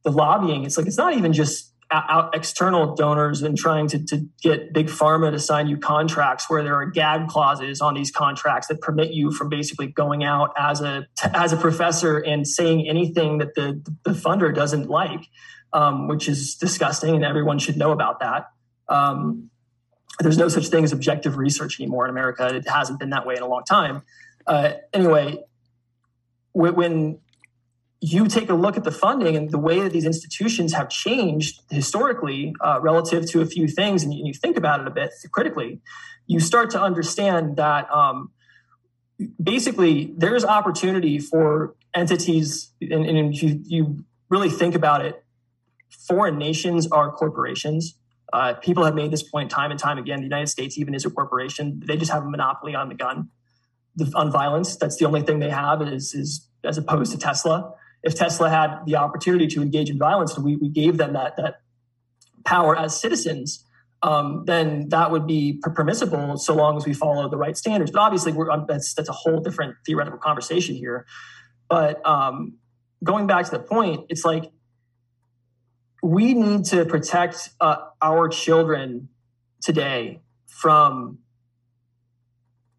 the lobbying, it's like it's not even just out external donors and trying to, to get big pharma to sign you contracts where there are gag clauses on these contracts that permit you from basically going out as a as a professor and saying anything that the the funder doesn't like, um, which is disgusting, and everyone should know about that. Um, there's no such thing as objective research anymore in America. It hasn't been that way in a long time. Uh, anyway, when you take a look at the funding and the way that these institutions have changed historically uh, relative to a few things, and you, you, think about it a bit critically, you start to understand that um, basically there's opportunity for entities, and, and you, you, really think about it, foreign nations are corporations. Uh, people have made this point time and time again. The United States even is a corporation. They just have a monopoly on the gun, the, on violence. That's the only thing they have is, is as opposed to Tesla if Tesla had the opportunity to engage in violence and we, we gave them that, that power as citizens, um, then that would be permissible so long as we follow the right standards. But obviously, um, that's, that's a whole different theoretical conversation here. But um, going back to the point, it's like we need to protect uh, our children today from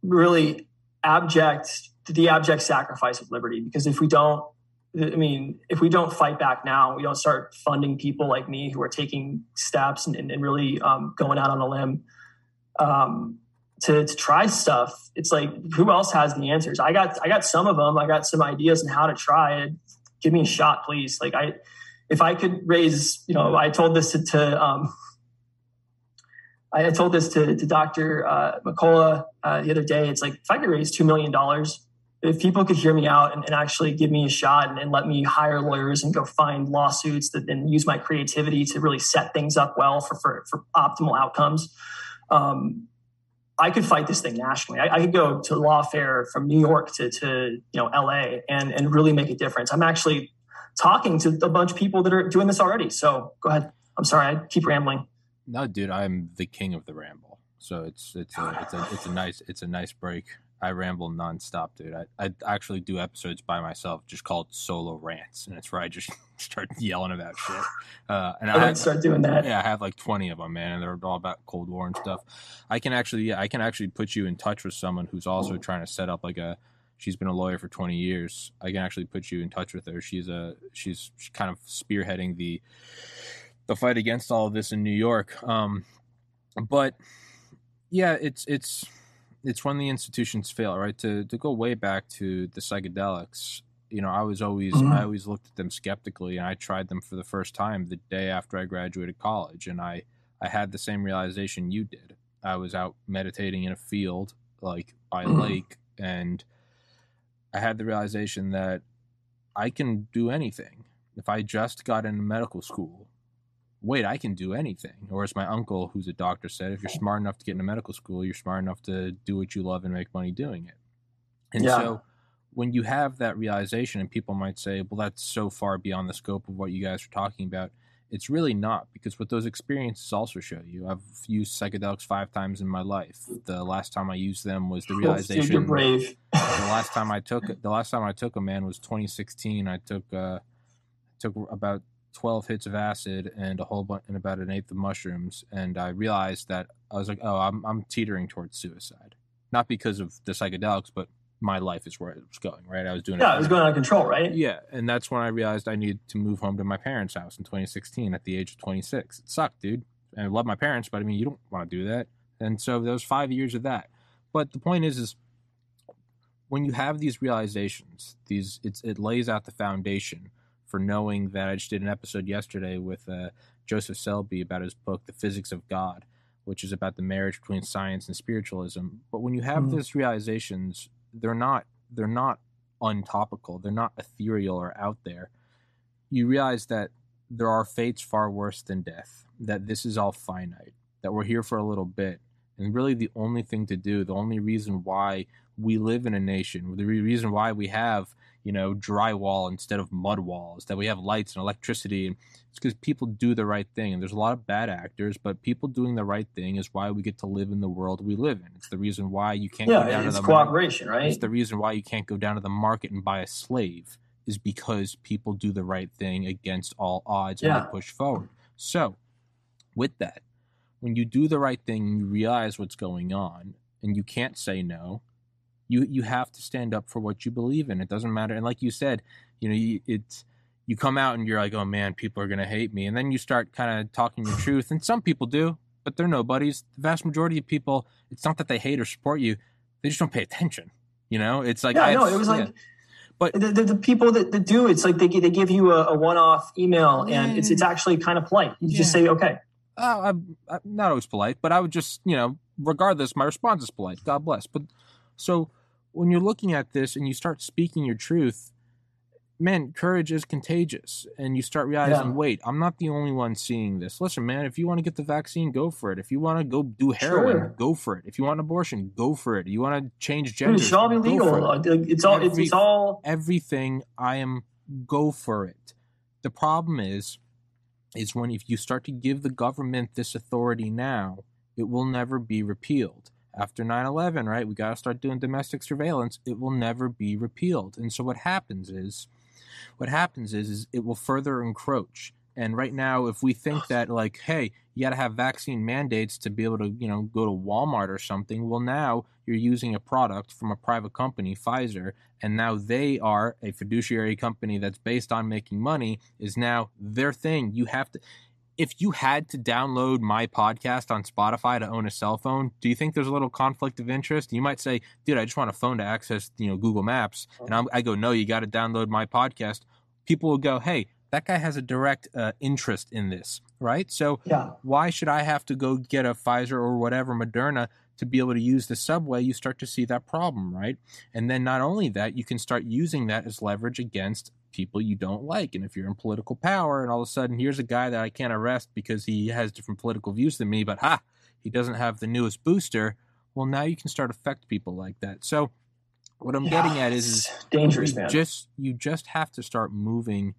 really abject the abject sacrifice of liberty because if we don't I mean, if we don't fight back now, we don't start funding people like me who are taking steps and, and really um, going out on a limb um, to, to try stuff. It's like, who else has the answers? I got, I got some of them. I got some ideas on how to try it. Give me a shot, please. Like I, if I could raise, you know, I told this to, to um, I told this to, to Dr. Uh, McCullough uh, the other day. It's like if I could raise $2 million if people could hear me out and, and actually give me a shot and, and, let me hire lawyers and go find lawsuits that then use my creativity to really set things up well for for, for optimal outcomes, um, I could fight this thing nationally. I, I, could go to lawfare from New York to, to you know LA and and really make a difference. I'm actually talking to a bunch of people that are doing this already. So go ahead. I'm sorry, I keep rambling. No, dude, I'm the king of the ramble. So it's it's a, it's a it's a nice it's a nice break. I ramble nonstop, dude. I, I actually do episodes by myself, just called solo rants, and it's where I just start yelling about shit. Uh, and I, I start doing that. Yeah, I have like twenty of them, man, and they're all about Cold War and stuff. I can actually, yeah, I can actually put you in touch with someone who's also trying to set up like a. She's been a lawyer for twenty years. I can actually put you in touch with her. She's a she's kind of spearheading the the fight against all of this in New York. Um, but yeah, it's it's it's when the institutions fail, right? To to go way back to the psychedelics, you know, I was always mm-hmm. I always looked at them skeptically, and I tried them for the first time the day after I graduated college, and I I had the same realization you did. I was out meditating in a field like by a mm-hmm. lake, and I had the realization that I can do anything. If I just got into medical school, wait, I can do anything. Or as my uncle, who's a doctor, said, if you're smart enough to get into medical school, you're smart enough to do what you love and make money doing it. And yeah. so when you have that realization, and people might say, well, that's so far beyond the scope of what you guys are talking about. It's really not because what those experiences also show you. I've used psychedelics five times in my life. The last time I used them was the realization. You're brave. the last time I took the last time I took a man was 2016. I took uh, took about 12 hits of acid and a whole bunch and about an eighth of mushrooms and i realized that i was like oh i'm, I'm teetering towards suicide. Not because of the psychedelics but my life is where it was going right? I was doing yeah it was going out of control right? Yeah and that's when i realized i needed to move home to my parents house in 2016 at the age of 26 it sucked dude. And i love my parents but i mean you don't want to do that. And so there was five years of that. But the point is is when you have these realizations these it's, it lays out the foundation for knowing that I just did an episode yesterday with uh, Joseph Selbie about his book, The Physics of God, which is about the marriage between science and spiritualism. But when you have mm. those realizations, they're not they're not untopical. They're not ethereal or out there. You realize that there are fates far worse than death. That this is all finite. That we're here for a little bit. And really, the only thing to do, the only reason why we live in a nation, the reason why we have you know drywall instead of mud walls that we have lights and electricity it's because people do the right thing and there's a lot of bad actors but people doing the right thing is why we get to live in the world we live in it's the reason why you can't yeah, go down to the cooperation market. right it's the reason why you can't go down to the market and buy a slave is because people do the right thing against all odds yeah. and they push forward so with that when you do the right thing you realize what's going on and you can't say no you you have to stand up for what you believe in. It doesn't matter. And like you said, you know, you, it's you come out and you're like, oh man, people are gonna hate me, and then you start kind of talking your truth. And some people do, but they're nobodies. The vast majority of people, it's not that they hate or support you; they just don't pay attention. You know, it's like yeah, no, it was yeah. like. But the, the, the, people that, that, do it's like they they give you a, a one off email and it's it's actually kind of polite. You yeah. just say okay. Uh, I'm, I'm not always polite, but I would just you know regardless, my response is polite. God bless. But so when you're looking at this and you start speaking your truth, man, courage is contagious. And you start realizing, yeah. wait, I'm not the only one seeing this. Listen, man, if you want to get the vaccine, go for it. If you want to go do heroin, sure. go for it. If you want an abortion, go for it. You want to change gender, it's all illegal. It. It's all. Every, it's, it's all everything. I am go for it. The problem is, is when if you start to give the government this authority now, it will never be repealed after 9-11 right we got to start doing domestic surveillance it will never be repealed and so what happens is what happens is, is it will further encroach And right now, if we think that like, hey, you got to have vaccine mandates to be able to, you know, go to Walmart or something. Well, now you're using a product from a private company, Pfizer, and now they are a fiduciary company that's based on making money. Is now their thing. You have to. If you had to download my podcast on Spotify to own a cell phone, do you think there's a little conflict of interest? You might say, "Dude, I just want a phone to access, you know, Google Maps," and I'm, I go, "No, you got to download my podcast." People will go, "Hey, that guy has a direct uh, interest in this, right? So yeah. why should I have to go get a Pfizer or whatever Moderna to be able to use the subway? You start to see that problem, right? And then not only that, you can start using that as leverage against people you don't like. And if you're in political power and all of a sudden here's a guy that I can't arrest because he has different political views than me, but ha, he doesn't have the newest booster. Well, now you can start affect people like that. So what I'm yeah, getting at is, is dangerous, man. Just you just have to start moving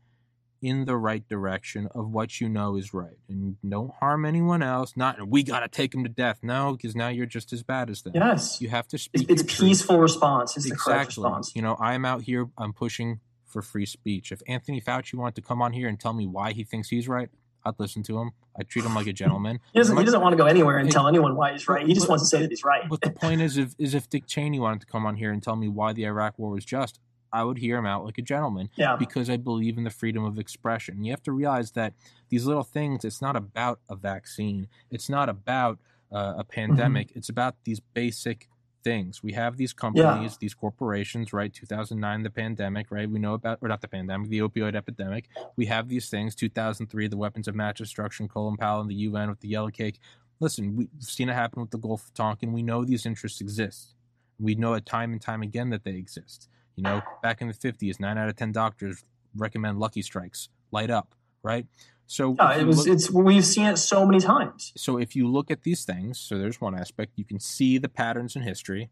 in the right direction of what you know is right and don't harm anyone else not we got to take him to death no because now you're just as bad as them yes you have to speak it's, it's peaceful response it's exactly. the correct response you know i'm out here i'm pushing for free speech. If anthony fauci wanted to come on here and tell me why he thinks he's right i'd listen to him. I treat him like a gentleman. He doesn't, he doesn't want to go anywhere and tell anyone why he's right. He just wants to say that he's right. but the point is if, is if dick cheney wanted to come on here and tell me why the iraq war was just I would hear him out like a gentleman yeah. because I believe in the freedom of expression. You have to realize that these little things, it's not about a vaccine, it's not about uh, a pandemic, mm-hmm. it's about these basic things. We have these companies, yeah. these corporations, right? 2009, the pandemic, right? We know about, or not the pandemic, the opioid epidemic. We have these things. 2003, the weapons of mass destruction, Colin Powell and the UN with the yellow cake. Listen, we've seen it happen with the Gulf of Tonkin. We know these interests exist. We know it time and time again that they exist. You know, back in the 50s, nine out of 10 doctors recommend Lucky Strikes, light up, right? So yeah, it was. Look, it's we've seen it so many times. So if you look at these things, so there's one aspect you can see the patterns in history,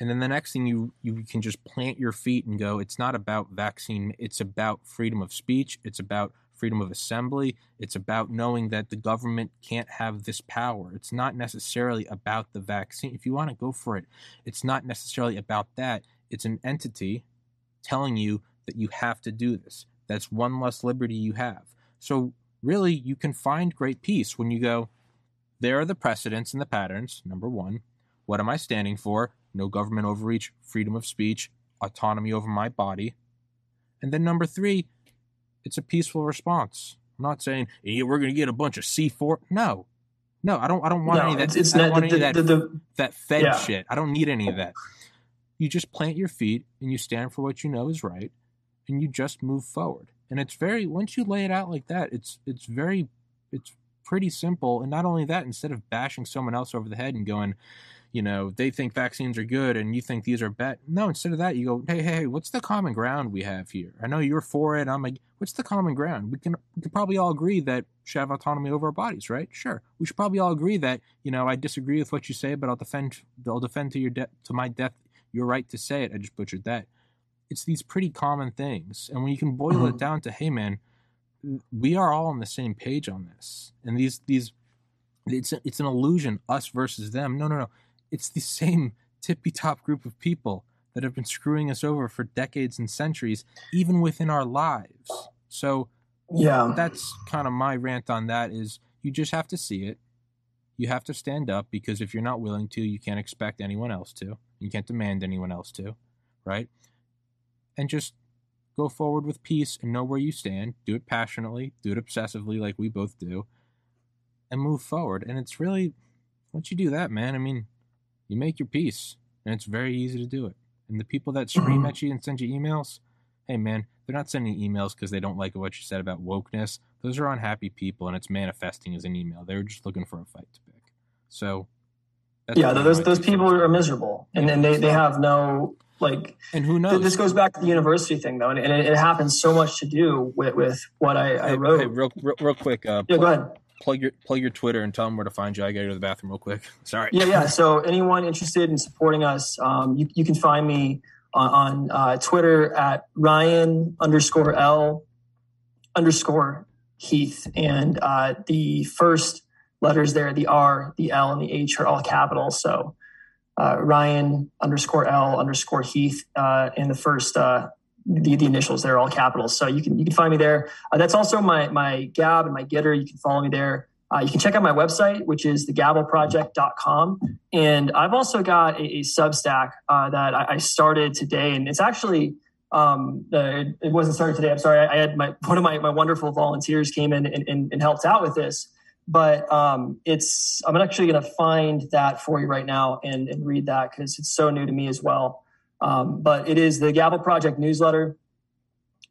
and then the next thing you you can just plant your feet and go. It's not about vaccine. It's about freedom of speech. It's about freedom of assembly. It's about knowing that the government can't have this power. It's not necessarily about the vaccine. If you want to go for it, it's not necessarily about that. It's an entity telling you that you have to do this. That's one less liberty you have. So, really, you can find great peace when you go, there are the precedents and the patterns. Number one, what am I standing for? No government overreach, freedom of speech, autonomy over my body. And then number three, it's a peaceful response. I'm not saying we're going to get a bunch of C4. No, no, I don't. I don't want no, any of that. It's, it's I don't want the, that. The, the, that Fed yeah. shit. I don't need any of that you just plant your feet and you stand for what you know is right and you just move forward and it's very once you lay it out like that it's it's very it's pretty simple. And not only that instead of bashing someone else over the head and going you know they think vaccines are good and you think these are bad no instead of that you go hey hey what's the common ground we have here? I know you're for it. I'm like what's the common ground? We can we can probably all agree that we should have autonomy over our bodies right? Sure. We should probably all agree that you know i disagree with what you say but i'll defend i'll defend to your death to my death you're right to say it. I just butchered that. It's these pretty common things. And when you can boil mm-hmm. it down to, hey, man, we are all on the same page on this. And these, these, it's, it's an illusion, us versus them. No, no, no. It's the same tippy top group of people that have been screwing us over for decades and centuries, even within our lives. So, yeah, that's kind of my rant on that is you just have to see it. You have to stand up because if you're not willing to, you can't expect anyone else to. You can't demand anyone else to, right? And just go forward with peace and know where you stand. Do it passionately, do it obsessively, like we both do, and move forward. And it's really, once you do that, man, I mean, you make your peace, and it's very easy to do it. And the people that scream mm-hmm. at you and send you emails, hey, man, they're not sending emails because they don't like what you said about wokeness. Those are unhappy people, and it's manifesting as an email. They're just looking for a fight to pick. So that's yeah, those those people are miserable, and then they, they have no like. And who knows? This goes back to the university thing though, and, and it, it, happens so much to do with, with what I, I wrote. Hey, real, real, real quick. Uh, yeah, go ahead. Plug your plug your Twitter and tell them where to find you. I got to go to the bathroom real quick. Sorry. Yeah, yeah. So anyone interested in supporting us, um, you you can find me on, on uh, Twitter at Ryan underscore L underscore Heath, and uh, the first letters there, the R, the L, and the H are all capital. So uh, Ryan underscore L underscore Heath uh, in the first uh, the, the initials there, all capitals. So you can you can find me there. Uh, that's also my my Gab and my GETTR. You can follow me there. Uh, you can check out my website, which is thegavelproject.com. And I've also got a, a Substack uh, that I, I, started today. And it's actually, um, uh, it wasn't started today. I'm sorry. I, I, had my, one of my, my wonderful volunteers came in and, and, and helped out with this. But um, it's, I'm actually going to find that for you right now and, and read that because it's so new to me as well. Um, but it is the Gavel Project newsletter.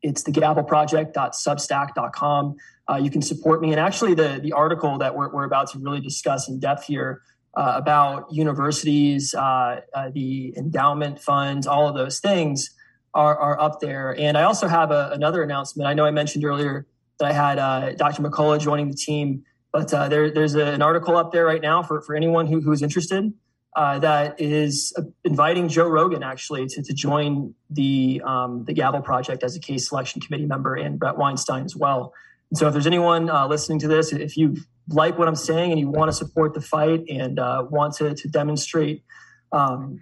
It's the thegavelproject.substack.com. Uh, you can support me. And actually, the, the article that we're, we're about to really discuss in depth here uh, about universities, uh, uh the endowment funds, all of those things are, are up there. And I also have a, another announcement. I know I mentioned earlier that I had uh, Dr. McCullough joining the team, but uh, there, there's a, an article up there right now for, for anyone who, who's interested uh, that is inviting Joe Rogan actually to, to join the um, the Gavel Project as a case selection committee member and Bret Weinstein as well. And so, if there's anyone uh, listening to this, if you like what I'm saying and you want to support the fight and uh, want to, to demonstrate um,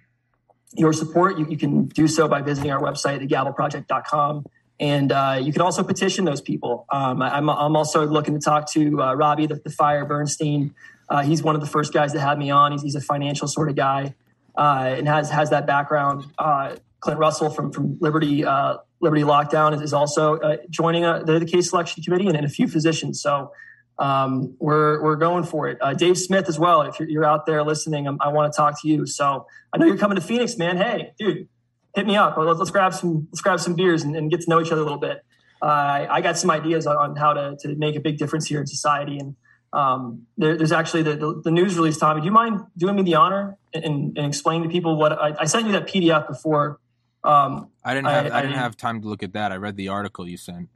your support, you, you, can do so by visiting our website, thegavelproject.com. And uh, you can also petition those people. Um, I, am I'm also looking to talk to uh, Robbie, the, the Fire Bernstein, uh, he's one of the first guys that had me on. He's, he's a financial sort of guy uh, and has has that background. Uh, Clint Russell from from Liberty uh, Liberty Lockdown is, is also joining the, the, case selection committee and, and a few physicians. So um, we're we're going for it. Dave Smith as well. If you're, you're out there listening, I'm, i want to talk to you. So I know you're coming to Phoenix, man. Hey, dude, hit me up. Let's, let's grab some let's grab some beers and, and, get to know each other a little bit. I got some ideas on, how to, to make a big difference here in society and um, there, there's actually the, the, the, news release, Tommy. Do you mind doing me the honor and, and explain to people what I, I, sent you that PDF before? Um, I didn't have I, I, didn't have time to look at that. I read the article you sent.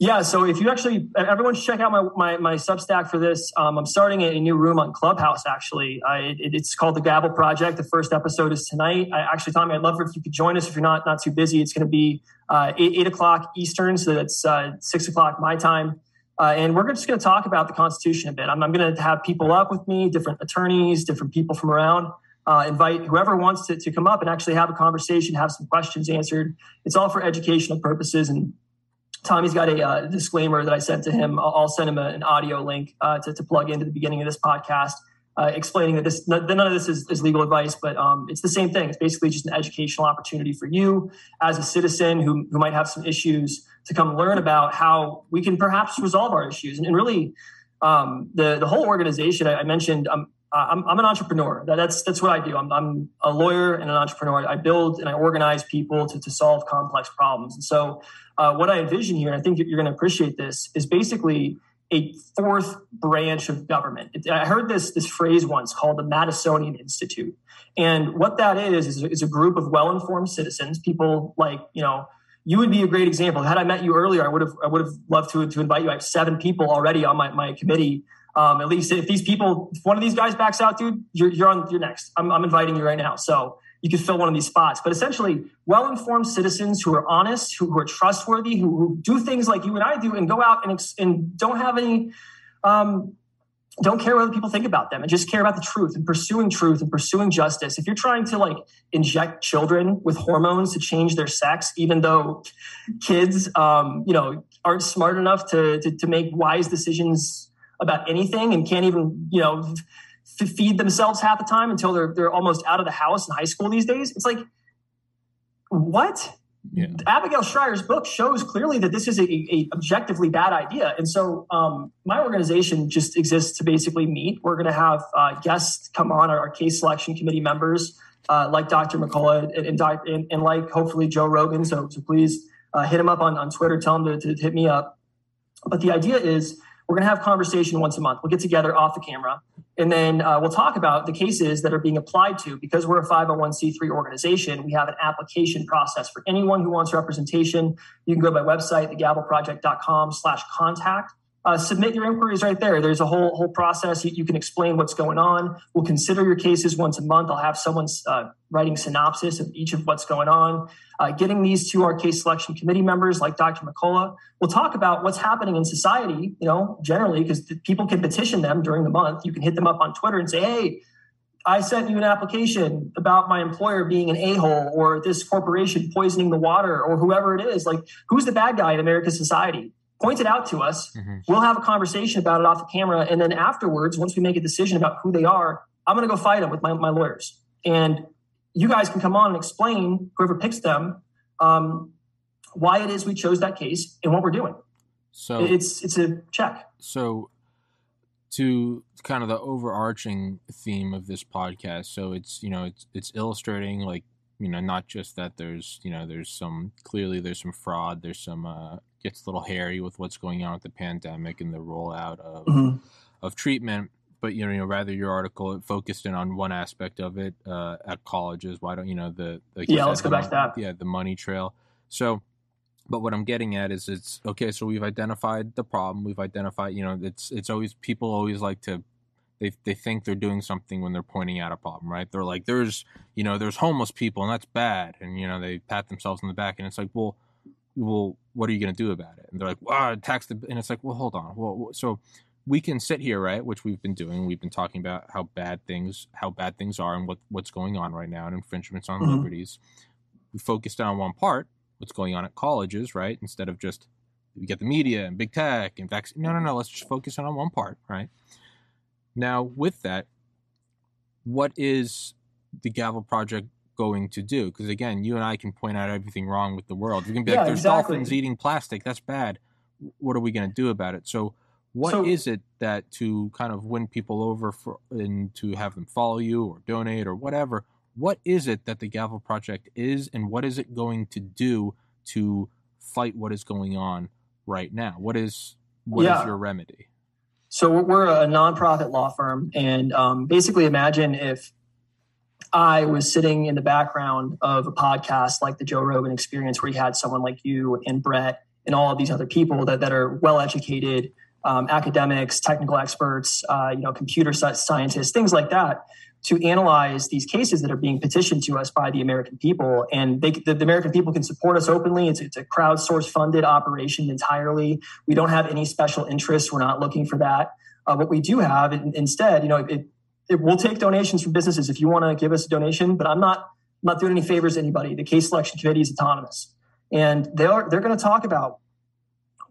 Yeah, so if you actually, everyone should check out my my, my Substack for this. Um, I'm starting a new room on Clubhouse. Actually, it, it's called the Gavel Project. The first episode is tonight. I actually, Tommy, I'd love if you could join us if you're not not too busy. It's going to be uh, eight, eight o'clock Eastern, so that's uh, six o'clock my time. Uh, and we're just going to talk about the Constitution a bit. I'm, I'm going to have people up with me, different attorneys, different people from around. Uh, invite whoever wants to, to come up and actually have a conversation, have some questions answered. It's all for educational purposes. And Tommy's got a uh, disclaimer that I sent to him. I'll, I'll send him a, an audio link uh, to, to plug into the beginning of this podcast uh, explaining that this none of this is, is legal advice, but um, it's the same thing. It's basically just an educational opportunity for you as a citizen who, who might have some issues to come learn about how we can perhaps resolve our issues. And, and really, um, the the whole organization I, I mentioned. Um, I'm, I'm, an entrepreneur. That, that's that's what I do. I'm, I'm, a lawyer and an entrepreneur. I build and I organize people to, to solve complex problems. And so, uh, what I envision here, and I think you're going to appreciate this, is basically a fourth branch of government. I heard this, this phrase once called the Madisonian Institute. And what that is, is, is a group of well-informed citizens, people like, you know, you would be a great example. Had I met you earlier, I would have, I would have loved to, to invite you. I have seven people already on my, my committee. Um, at least if these people, if one of these guys backs out, dude, you're, you're on, you're next. I'm, I'm inviting you right now. So you can fill one of these spots. But essentially, well informed citizens who are honest, who, who are trustworthy, who, who, do things like you and I do and go out and, and don't have any, um, don't care what other people think about them and just care about the truth and pursuing truth and pursuing justice. If you're trying to like inject children with hormones to change their sex, even though kids, um, you know, aren't smart enough to, to, to make wise decisions about anything and can't even, you know, feed themselves half the time until they're they're almost out of the house in high school these days. It's like what? Yeah. Abigail Shrier's book shows clearly that this is a, a objectively bad idea, and so um, my organization just exists to basically meet. We're going to have uh, guests come on, our, our, case selection committee members, uh, like Dr. McCullough and, and, and, and, like hopefully Joe Rogan. So, so please uh, hit him up on, on Twitter. Tell him to, to hit me up. But the idea is we're going to have conversation once a month. We'll get together off the camera, and then uh, we'll talk about the cases that are being applied to. Because we're a 501c3 organization, we have an application process for anyone who wants representation. You can go to my website, thegavelproject.com slash contact uh, submit your inquiries right there. There's a whole whole process. You, you, can explain what's going on. We'll consider your cases once a month. I'll have someone uh, writing synopsis of each of what's going on. Uh, getting these to our case selection committee members, like Dr. McCullough. We'll talk about what's happening in society. You know, generally, because people can petition them during the month. You can hit them up on Twitter and say, "Hey, I sent you an application about my employer being an a hole or this corporation poisoning the water or whoever it is. Like, who's the bad guy in American society? Point it out to us. Mm-hmm. We'll have a conversation about it off the camera. And then afterwards, once we make a decision about who they are, I'm going to go fight them with my, my lawyers. And you guys can come on and explain, whoever picks them, um, why it is we chose that case and what we're doing. So it's it's a check. So to kind of the overarching theme of this podcast, so it's you know it's it's illustrating like you know not just that there's you know there's some clearly there's some fraud there's some uh gets a little hairy with what's going on with the pandemic and the rollout of mm-hmm. of treatment but you know, you know, rather your article focused in on one aspect of it uh, at colleges. Why don't you know the, the yeah? Let's go back to that. Yeah, the money trail. So, but what I'm getting at is it's okay. So we've identified the problem. We've identified, you know, it's it's always people always like to they they think they're doing something when they're pointing out a problem, right? They're like, there's you know, there's homeless people and that's bad, and you know, they pat themselves on the back, and it's like, well, well, what are you going to do about it? And they're like, well, tax the, and it's like, well, hold on, well, so we can sit here, right, which we've been doing. We've been talking about how bad things, how bad things are, and what what's going on right now, and infringements on mm-hmm. liberties. We focused on one part, what's going on at colleges, right? Instead of just we get the media and big tech and vaccine. No, no, no. Let's just focus on one part, right? Now, with that, what is the Gavel Project going to do? Because again, you and I can point out everything wrong with the world. We can be yeah, like, "There's exactly. dolphins eating plastic. That's bad." What are we going to do about it? So what so, is it that to kind of win people over for and to have them follow you or donate or whatever? What is it that the Gavel Project is, and what is it going to do to fight what is going on right now? What is what yeah. is your remedy? So we're a nonprofit law firm, and um, basically, imagine if I was sitting in the background of a podcast like the Joe Rogan Experience, where you had someone like you and Brett and all of these other people that that are well educated um, academics, technical experts, uh, you know, computer scientists, things like that, to analyze these cases that are being petitioned to us by the American people. And they, the, the, American people can support us openly. It's, it's a crowdsource funded operation entirely. We don't have any special interests. We're not looking for that. Uh, what we do have instead, you know, it, it will take donations from businesses if you want to give us a donation, but I'm not, I'm not doing any favors to anybody. The case selection committee is autonomous. And they're, they're going to talk about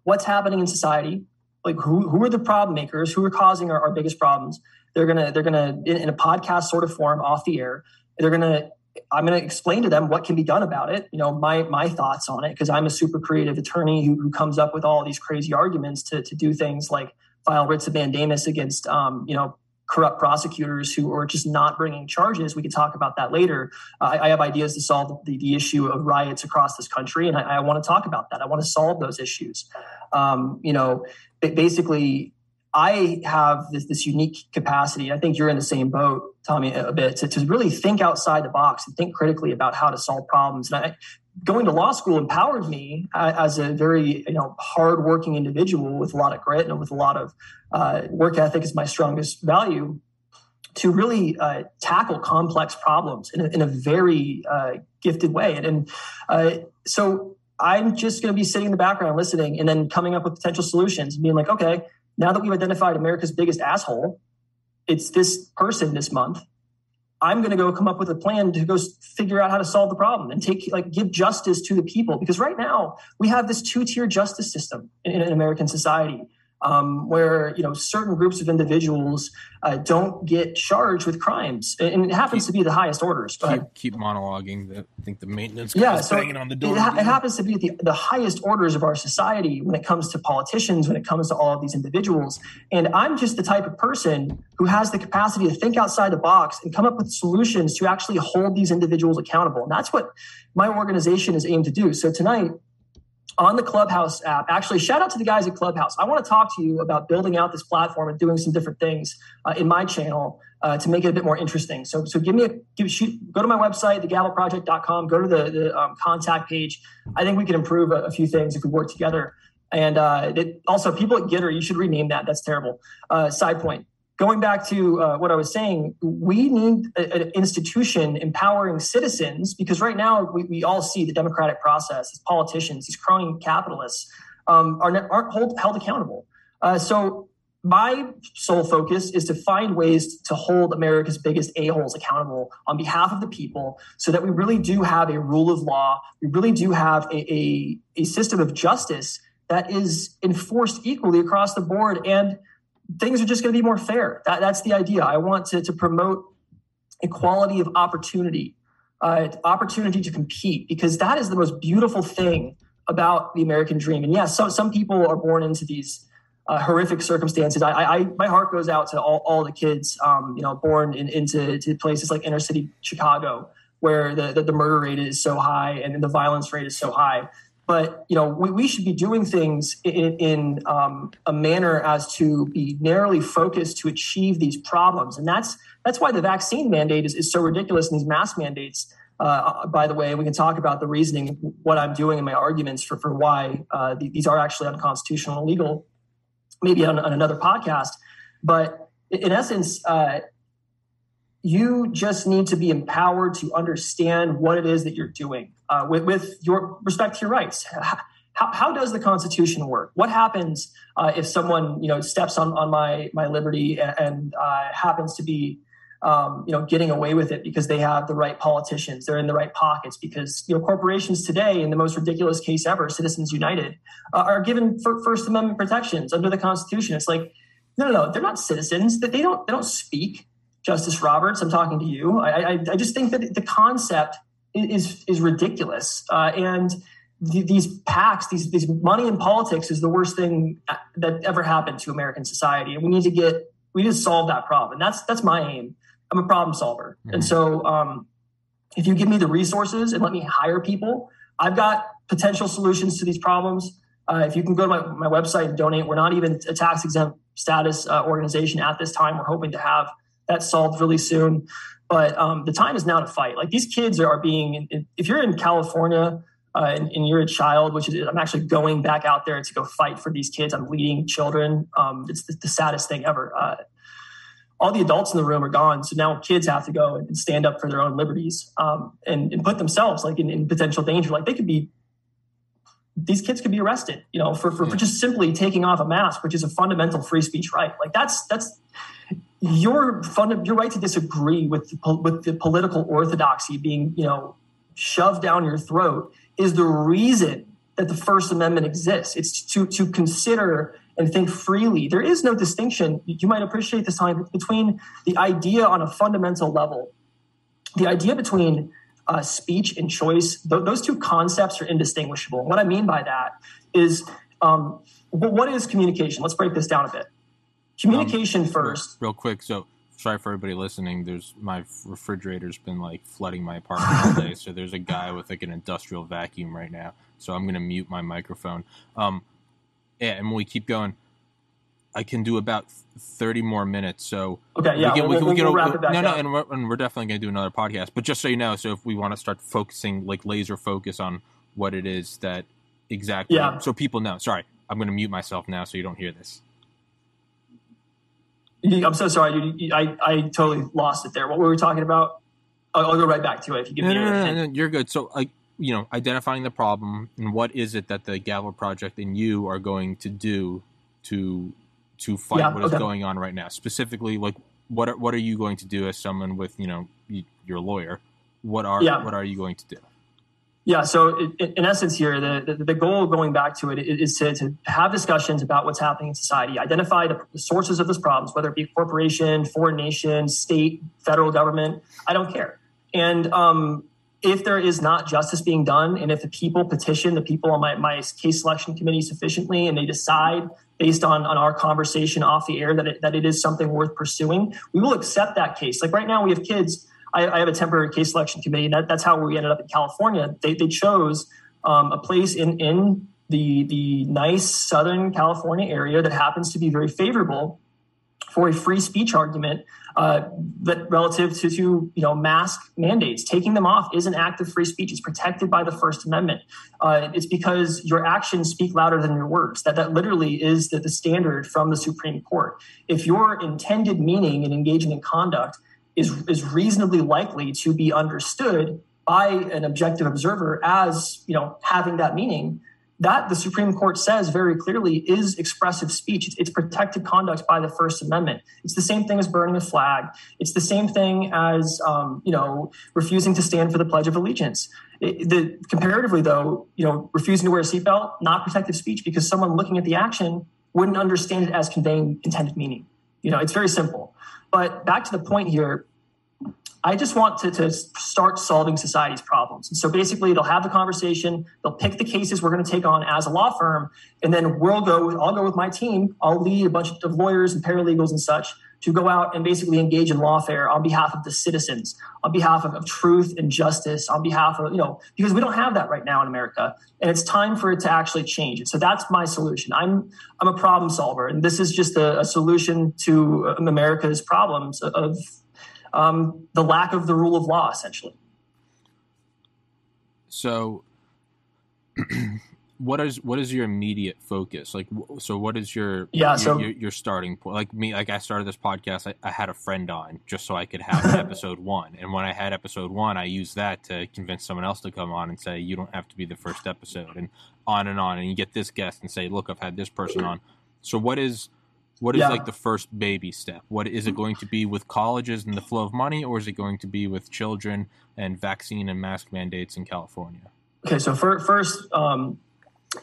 what's happening in society, like who who are the problem makers who are causing our, our biggest problems they're gonna they're gonna in, in, a podcast sort of form off the air they're gonna i'm gonna explain to them what can be done about it you know my my thoughts on it because i'm a super creative attorney who, who comes up with all these crazy arguments to, to do things like file writs of mandamus against um, you know corrupt prosecutors who are just not bringing charges. We can talk about that later. I, I, have ideas to solve the, the, issue of riots across this country, and I, I want to talk about that. I want to solve those issues. Um, you know, basically, I have this, this unique capacity. I think you're in the same boat, Tommy, a bit to, to really think outside the box and think critically about how to solve problems. And I, going to law school empowered me uh, as a very you know hardworking individual with a lot of grit and with a lot of uh, work ethic is my strongest value to really uh, tackle complex problems in a, in a very uh, gifted way and, and uh, so i'm just going to be sitting in the background listening and then coming up with potential solutions and being like okay now that we've identified america's biggest asshole it's this person this month. I'm going to go come up with a plan to go figure out how to solve the problem and take like give justice to the people. Because right now we have this two tier justice system in, in American society um, where you know certain groups of individuals uh, don't get charged with crimes, and it happens keep, to be the highest orders. Keep, keep monologuing. The, I think the maintenance yeah, so banging on the door. It, ha- it happens to be the, the highest orders of our society when it comes to politicians, when it comes to all of these individuals. And I'm just the type of person who has the capacity to think outside the box and come up with solutions to actually hold these individuals accountable. And that's what my organization is aimed to do. So tonight on the Clubhouse app. Actually, shout out to the guys at Clubhouse. I want to talk to you about building out this platform and doing some different things uh, in my channel uh, to make it a bit more interesting. So, so give me a give shoot, go to my website, thegavelproject.com. Go to the, the um, contact page. I think we can improve a, a, few things if we work together. And uh, it, also, people at GETTR, you should rename that. That's terrible. Uh, side point going back to uh, what I was saying, we need an institution empowering citizens because right now we, we all see the democratic process as politicians, these crony capitalists um, are, aren't hold, held accountable. Uh, so my sole focus is to find ways to hold America's biggest a-holes accountable on behalf of the people so that we really do have a rule of law. We really do have a, a, a system of justice that is enforced equally across the board and things are just going to be more fair. That, that's the idea. I want to, to promote equality of opportunity, uh, opportunity to compete, because that is the most beautiful thing about the American dream. And yes, so, some people are born into these uh, horrific circumstances. I, I, my heart goes out to all, all the kids, um, you know, born in, into places like inner city Chicago, where the, the, the murder rate is so high and the violence rate is so high but you know we, we should be doing things in, in um, a manner as to be narrowly focused to achieve these problems. And that's that's why the vaccine mandate is, is so ridiculous and these mask mandates. Uh, by the way we can talk about the reasoning what i'm doing in my arguments for, for why uh, these are actually unconstitutional and illegal maybe on, on another podcast. But in essence uh, you just need to be empowered to understand what it is that you're doing uh, with, with, your respect to your rights. How, how, does the Constitution work? What happens uh, if someone you know steps on, on my my liberty and, and uh, happens to be um, you know getting away with it because they have the right politicians, they're in the right pockets because you know corporations today, in the most ridiculous case ever, Citizens United, uh, are given First Amendment protections under the Constitution. It's like no, no, no, they're not citizens. That they don't they don't speak. Justice Roberts, I'm talking to you. I, I, I just think that the concept is is ridiculous. Uh, and th- these PACs, these these money in politics, is the worst thing that ever happened to American society. And we need to get we need to solve that problem. And that's that's my aim. I'm a problem solver, mm-hmm. and so um, if you give me the resources and let me hire people, I've got potential solutions to these problems. Uh, if you can go to my, my website and donate, we're not even a tax exempt status uh, organization at this time. We're hoping to have that solved really soon. But um, the time is now to fight. Like these kids are being, if you're in California uh, and, and, you're a child, which is, I'm actually going back out there to go fight for these kids. I'm leading children. Um, it's the, the, saddest thing ever. Uh, all the adults in the room are gone. So now kids have to go and stand up for their own liberties um, and, and, put themselves like in, in, potential danger. Like they could be, these kids could be arrested, you know, for, for, for just simply taking off a mask, which is a fundamental free speech right. Like that's, that's, your fund, your right to disagree with the, with the political orthodoxy being you know shoved down your throat is the reason that the First Amendment exists. It's to to consider and think freely. There is no distinction. You might appreciate this time between the idea on a fundamental level, the idea between uh, speech and choice. Th- those two concepts are indistinguishable. What I mean by that is, um, what is communication? Let's break this down a bit. Communication um, first. Real, real, quick. So sorry for everybody listening. There's my refrigerator's been like flooding my apartment all day. So there's a guy with like an industrial vacuum right now. So I'm gonna mute my microphone. Um, yeah, and when we keep going, I can do about 30 more minutes. So okay, yeah, we can, we'll, we can, we can, wrap it back no, no, and we're, and we're definitely gonna do another podcast. But just so you know, so if we want to start focusing, like laser focus on what it is that exactly, yeah. so people know. Sorry, I'm gonna mute myself now so you don't hear this. I'm so sorry, dude. I, I totally lost it there. What were we talking about? I'll, I'll go right back to it if you give no, me no, no, no, you're good. So, like, you know, identifying the problem and what is it that the Gavel Project and you are going to do to to fight yeah, what is okay. going on right now. Specifically, like, what are, what are you going to do as someone with you know your lawyer? What are yeah. what are you going to do? Yeah. So in essence, here the, the, goal going back to it is to, to, have discussions about what's happening in society, identify the, the sources of this problems, whether it be corporation, foreign nation, state, federal government. I don't care. And um, if there is not justice being done, and if the people petition the people on my, my case selection committee sufficiently, and they decide based on, on our conversation off the air that it, that it is something worth pursuing, we will accept that case. Like right now, we have kids I, I have a temporary case selection committee, and that, that's how we ended up in California. They, they chose um, a place in in the the nice Southern California area that happens to be very favorable for a free speech argument uh, that relative to, to you know mask mandates. Taking them off is an act of free speech. It's protected by the First Amendment. Uh, it's because your actions speak louder than your words. That that literally is the, the standard from the Supreme Court. If your intended meaning in engaging in conduct is, is reasonably likely to be understood by an objective observer as you know having that meaning that the Supreme Court says very clearly is expressive speech. It's, it's, protected conduct by the First Amendment. It's the same thing as burning a flag. It's the same thing as um, you know refusing to stand for the Pledge of Allegiance. It, the, comparatively, though, you know, refusing to wear a seatbelt not protective speech because someone looking at the action wouldn't understand it as conveying intended meaning. You know, it's very simple. But back to the point here, I just want to, to start solving society's problems. And so basically, they'll have the conversation, they'll pick the cases we're going to take on as a law firm, and then we'll go. With, I'll go with my team. I'll lead a bunch of lawyers and paralegals and such to go out and basically engage in lawfare on behalf of the citizens, on behalf of, of truth and justice, on behalf of you know because we don't have that right now in America, and it's time for it to actually change. So that's my solution. I'm I'm a problem solver, and this is just a, a solution to America's problems of um, the lack of the rule of law, essentially. So, what is what is your immediate focus? Like, so what is your yeah? Your, so your, your, starting point? Like me, like I started this podcast. I, I had a friend on just so I could have episode one, and when I had episode one, I used that to convince someone else to come on and say you don't have to be the first episode, and on and on. And you get this guest and say, look, I've had this person on. So what is what is yeah. like the first baby step? What is it going to be with colleges and the flow of money, or is it going to be with children and vaccine and mask mandates in California? Okay, so for, first, um,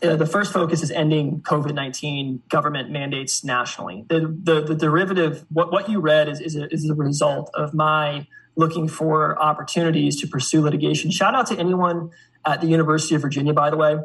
uh, the first focus is ending COVID nineteen government mandates nationally. The, the, the derivative, what, what you read, is is a, is a result of my looking for opportunities to pursue litigation. Shout out to anyone at the University of Virginia, by the way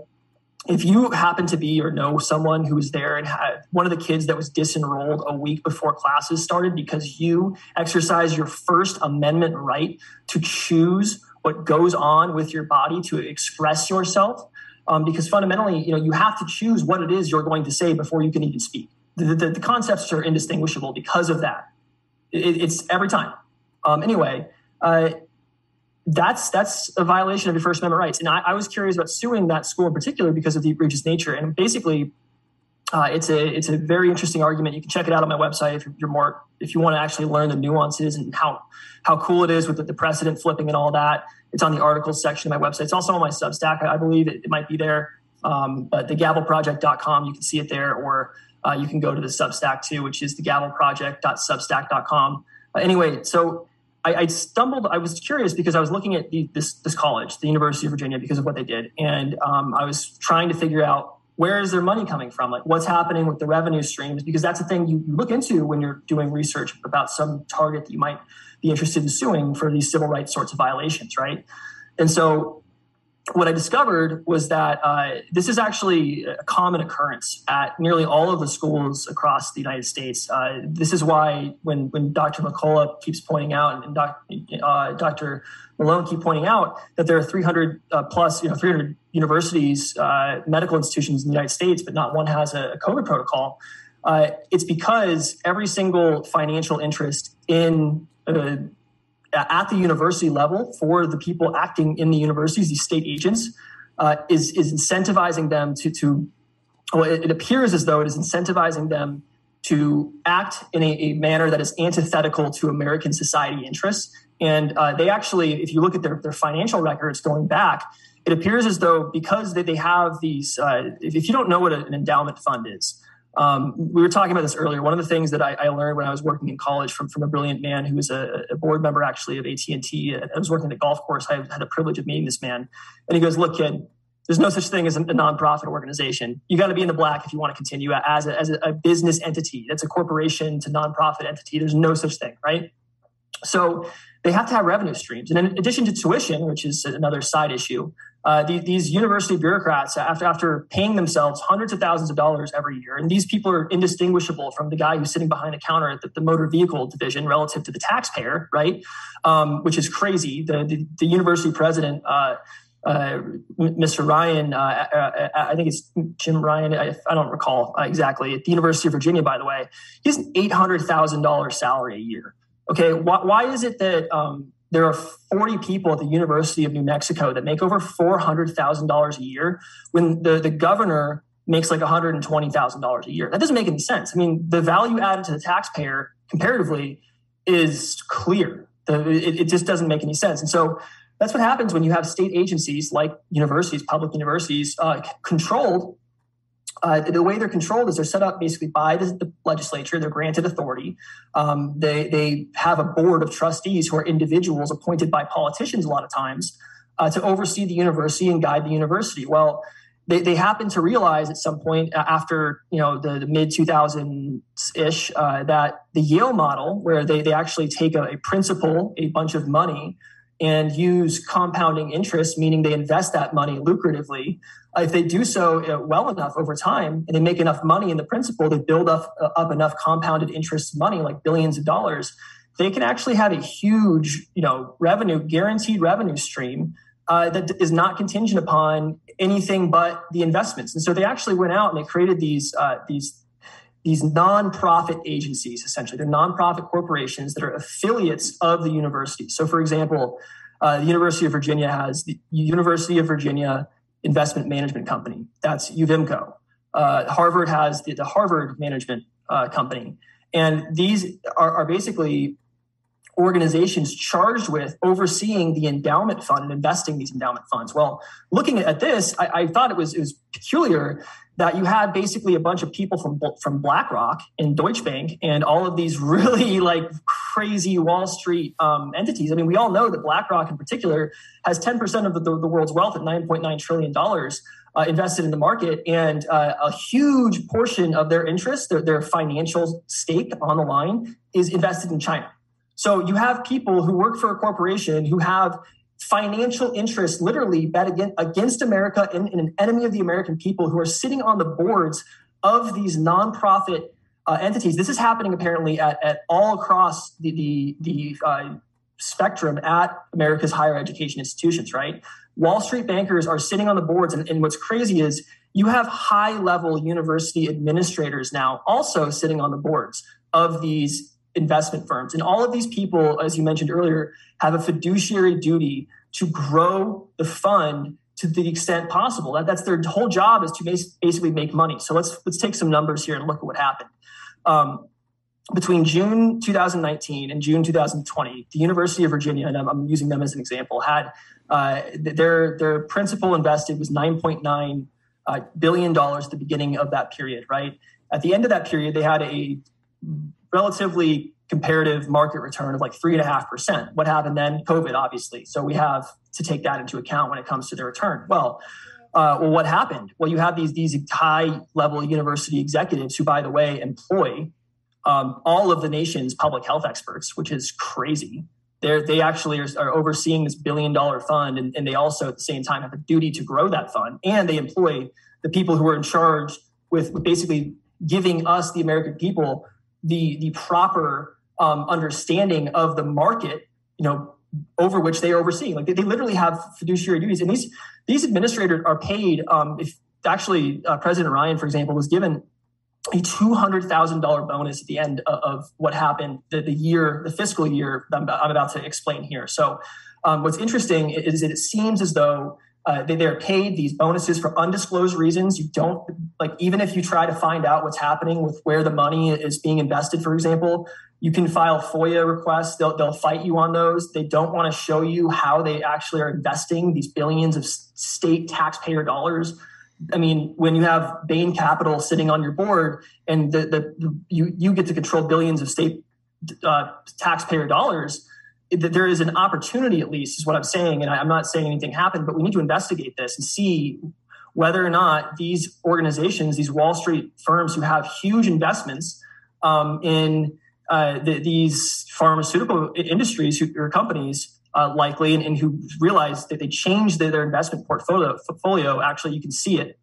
if you happen to be or know someone who was there and had one of the kids that was disenrolled a week before classes started because you exercise your First Amendment right to choose what goes on with your body to express yourself, um, because fundamentally, you know, you have to choose what it is you're going to say before you can even speak. The, the, the concepts are indistinguishable because of that. It, it's every time. Um, anyway, uh, that's that's a violation of your First Amendment rights. And I, I, was curious about suing that school in particular because of the egregious nature. And basically, uh, it's a it's a very interesting argument. You can check it out on my website if you're more if you want to actually learn the nuances and how how cool it is with the, the precedent flipping and all that. It's on the articles section of my website. It's also on my Substack. I believe it, it might be there. Um, but thegavelproject.com, you can see it there, or uh, you can go to the Substack too, which is thegavelproject.substack.com. Uh, anyway, so I, I, stumbled. I was curious because I was looking at the, this this college, the University of Virginia, because of what they did, and um, I was trying to figure out where is their money coming from, like what's happening with the revenue streams, because that's the thing you, you look into when you're doing research about some target that you might be interested in suing for these civil rights sorts of violations, right? And so what I discovered was that uh, this is actually a common occurrence at nearly all of the schools across the United States. Uh, this is why when, when Dr. McCullough keeps pointing out and doc, uh, Dr. Malone keep pointing out that there are 300 uh, plus, you know, 300 universities, uh, medical institutions in the United States, but not one has a, a COVID protocol. Uh, it's because every single financial interest in at the university level for the people acting in the universities, these state agents, uh, is is incentivizing them to to. Well, it, it, appears as though it is incentivizing them to act in a, a manner that is antithetical to American society interests. And uh, they actually, if you look at their, their financial records going back, it appears as though because they, they have these, uh, if, if, you don't know what an endowment fund is, um, we were talking about this earlier. One of the things that I, I, learned when I was working in college from, from a brilliant man who was a, a board member actually of AT&T. I was working at a golf course. I had the privilege of meeting this man. And he goes, look, kid, there's no such thing as a, nonprofit organization. You got to be in the black if you want to continue as, a, as a business entity. That's a corporation to nonprofit entity. There's no such thing, right? So they have to have revenue streams. And in addition to tuition, which is another side issue, uh, the, these university bureaucrats, after, after paying themselves hundreds of thousands of dollars every year, and these people are indistinguishable from the guy who's sitting behind the counter at the, the motor vehicle division relative to the taxpayer, right? Um, which is crazy. The, the, the university president, uh, uh, Mr. Ryan, uh, uh, I think it's Jim Ryan, I, I don't recall exactly, at the University of Virginia, by the way, he has an $800,000 salary a year. Okay, why, why is it that um, there are 40 people at the University of New Mexico that make over $400,000 a year when the, the governor makes like $120,000 a year. That doesn't make any sense. I mean, the value added to the taxpayer comparatively is clear. The, it, it, just doesn't make any sense. And so That's what happens when you have state agencies like universities, public universities, uh, controlled. Uh, the way they're controlled is they're set up basically by the, the legislature. They're granted authority. Um, they they have a board of trustees who are individuals appointed by politicians a lot of times uh, to oversee the university and guide the university. Well, they, they happen to realize at some point after you know the, the mid 2000s ish uh, that the Yale model, where they, they actually take a, a principal, a bunch of money, and use compounding interest, meaning they invest that money lucratively. If they do so uh, well enough over time and they make enough money in the principal, they build up, uh, up enough compounded interest money, like billions of dollars, they can actually have a huge, you know, revenue, guaranteed revenue stream uh, that is not contingent upon anything but the investments. And so they actually went out and they created these uh, these these nonprofit agencies. Essentially, they're nonprofit corporations that are affiliates of the university. So, for example, uh, the University of Virginia has the University of Virginia Investment Management Company. That's UVIMCO. Uh, Harvard has the, the Harvard Management uh, Company, and these are, are basically organizations charged with overseeing the endowment fund and investing these endowment funds. Well, looking at this, I, I, thought it was it was peculiar that you had basically a bunch of people from from BlackRock and Deutsche Bank and all of these really like crazy Wall Street um, entities. I mean, we all know that BlackRock in particular has 10% of the, the, world's wealth at 9.9 trillion dollars. Uh, invested in the market, and uh, a huge portion of their interest, their, their financial stake on the line, is invested in China. So you have people who work for a corporation who have financial interests literally bet against America and, an enemy of the American people who are sitting on the boards of these nonprofit uh, entities. This is happening apparently at, at all across the, the, the uh, spectrum at America's higher education institutions, right? Wall Street bankers are sitting on the boards. And, and what's crazy is you have high level university administrators now also sitting on the boards of these investment firms. And all of these people, as you mentioned earlier, have a fiduciary duty to grow the fund to the extent possible. That, that's their whole job is to basically make money. So let's let's take some numbers here and look at what happened. Um, between June 2019 and June 2020, the University of Virginia, and I'm, I'm using them as an example, had uh, their their principal invested was 9.9 uh, billion dollars at the beginning of that period. Right at the end of that period, they had a relatively comparative market return of like three and a half percent. What happened then? COVID, obviously. So we have to take that into account when it comes to the return. Well, uh, well, what happened? Well, you have these these high level university executives who, by the way, employ um, all of the nation's public health experts, which is crazy. They're, they actually are, are overseeing this billion dollar fund, and, and they also at the same time have a duty to grow that fund, and they employ the people who are in charge with basically giving us, the American people, the the proper um, understanding of the market, you know, over which they are overseeing. Like they, they literally have fiduciary duties, and these these administrators are paid. Um, if actually uh, President Ryan, for example, was given a two hundred thousand dollar bonus at the end of, of what happened the, the, year, the fiscal year I'm, I'm about to explain here. So, um, what's interesting is that it seems as though uh, they, they're paid these bonuses for undisclosed reasons. You don't like even if you try to find out what's happening with where the money is being invested, for example, you can file FOIA requests. They'll, they'll fight you on those. They don't want to show you how they actually are investing these billions of state taxpayer dollars. I mean, when you have Bain Capital sitting on your board and the, the you you get to control billions of state uh, taxpayer dollars, that there is an opportunity, at least, is what I'm saying. And I'm not saying anything happened, but we need to investigate this and see whether or not these organizations, these Wall Street firms who have huge investments um, in uh, the, these pharmaceutical industries who, or companies, uh, likely, and, and, who realize that they changed their, their investment portfolio, portfolio. Actually, you can see it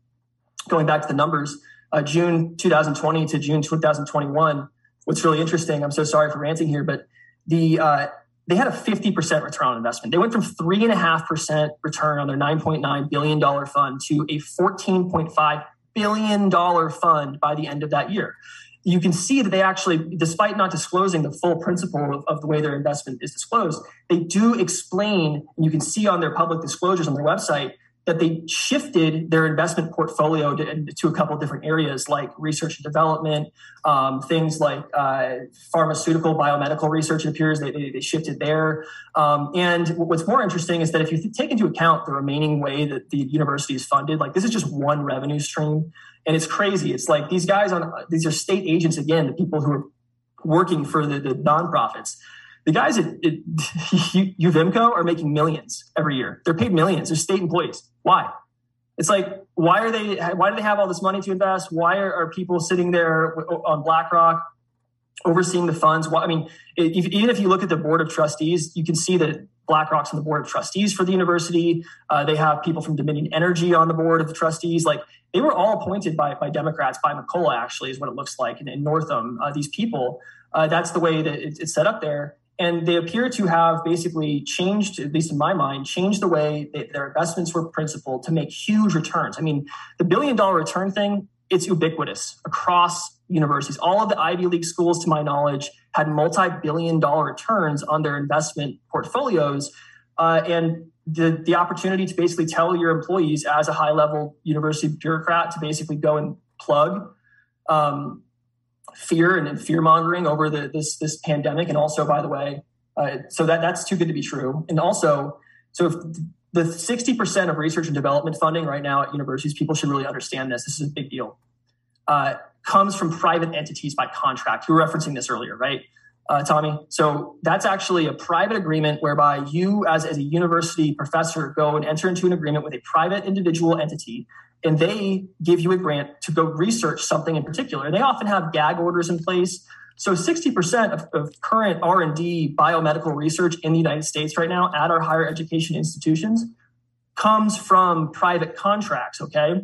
going back to the numbers. Uh, June 2020 to June 2021. What's really interesting, I'm so sorry for ranting here, but the uh, they had a 50% return on investment. They went from 3.5% return on their $9.9 billion fund to a $14.5 billion fund by the end of that year. You can see that they actually, despite not disclosing the full principle of, of the way their investment is disclosed, they do explain, and you can see on their public disclosures on their website, that they shifted their investment portfolio to, to a couple of different areas like research and development, um, things like uh, pharmaceutical, biomedical research. It appears they, they, they shifted there. Um, and what's more interesting is that if you take into account the remaining way that the university is funded, like this is just one revenue stream, and it's crazy. It's like these guys on these are state agents again, the people who are working for the, the nonprofits the guys at, at Uvimco are making millions every year. They're paid millions. They're state employees. Why? It's like, why are they? Why do they have all this money to invest? Why are, are people sitting there on BlackRock overseeing the funds? Why, I mean, if, even if you look at the board of trustees, you can see that BlackRock's on the board of trustees for the university. Uh, they have people from Dominion Energy on the board of the trustees. Like they were all appointed by, by Democrats, by McAuliffe, actually, is what it looks like in, Northam. Uh, these people, uh, that's the way that it, it's set up there. And they appear to have basically changed, at least in my mind, changed the way their investments were principled to make huge returns. I mean, the billion dollar return thing, it's ubiquitous across universities. All of the Ivy League schools, to my knowledge, had multi billion dollar returns on their investment portfolios. Uh, and the, the opportunity to basically tell your employees as a high level university bureaucrat to basically go and plug um, fear and, fear mongering over the, this this pandemic, and also, by the way, uh, so that that's too good to be true. And also, so if the sixty percent of research and development funding right now at universities, people should really understand this. This is a big deal. Uh, comes from private entities by contract. You were referencing this earlier, right, uh, Tommy? So that's actually a private agreement whereby you, as, as a university professor, go and enter into an agreement with a private individual entity and they give you a grant to go research something in particular. They often have gag orders in place. So 60% of, of current R&D biomedical research in the United States right now at our higher education institutions comes from private contracts, okay?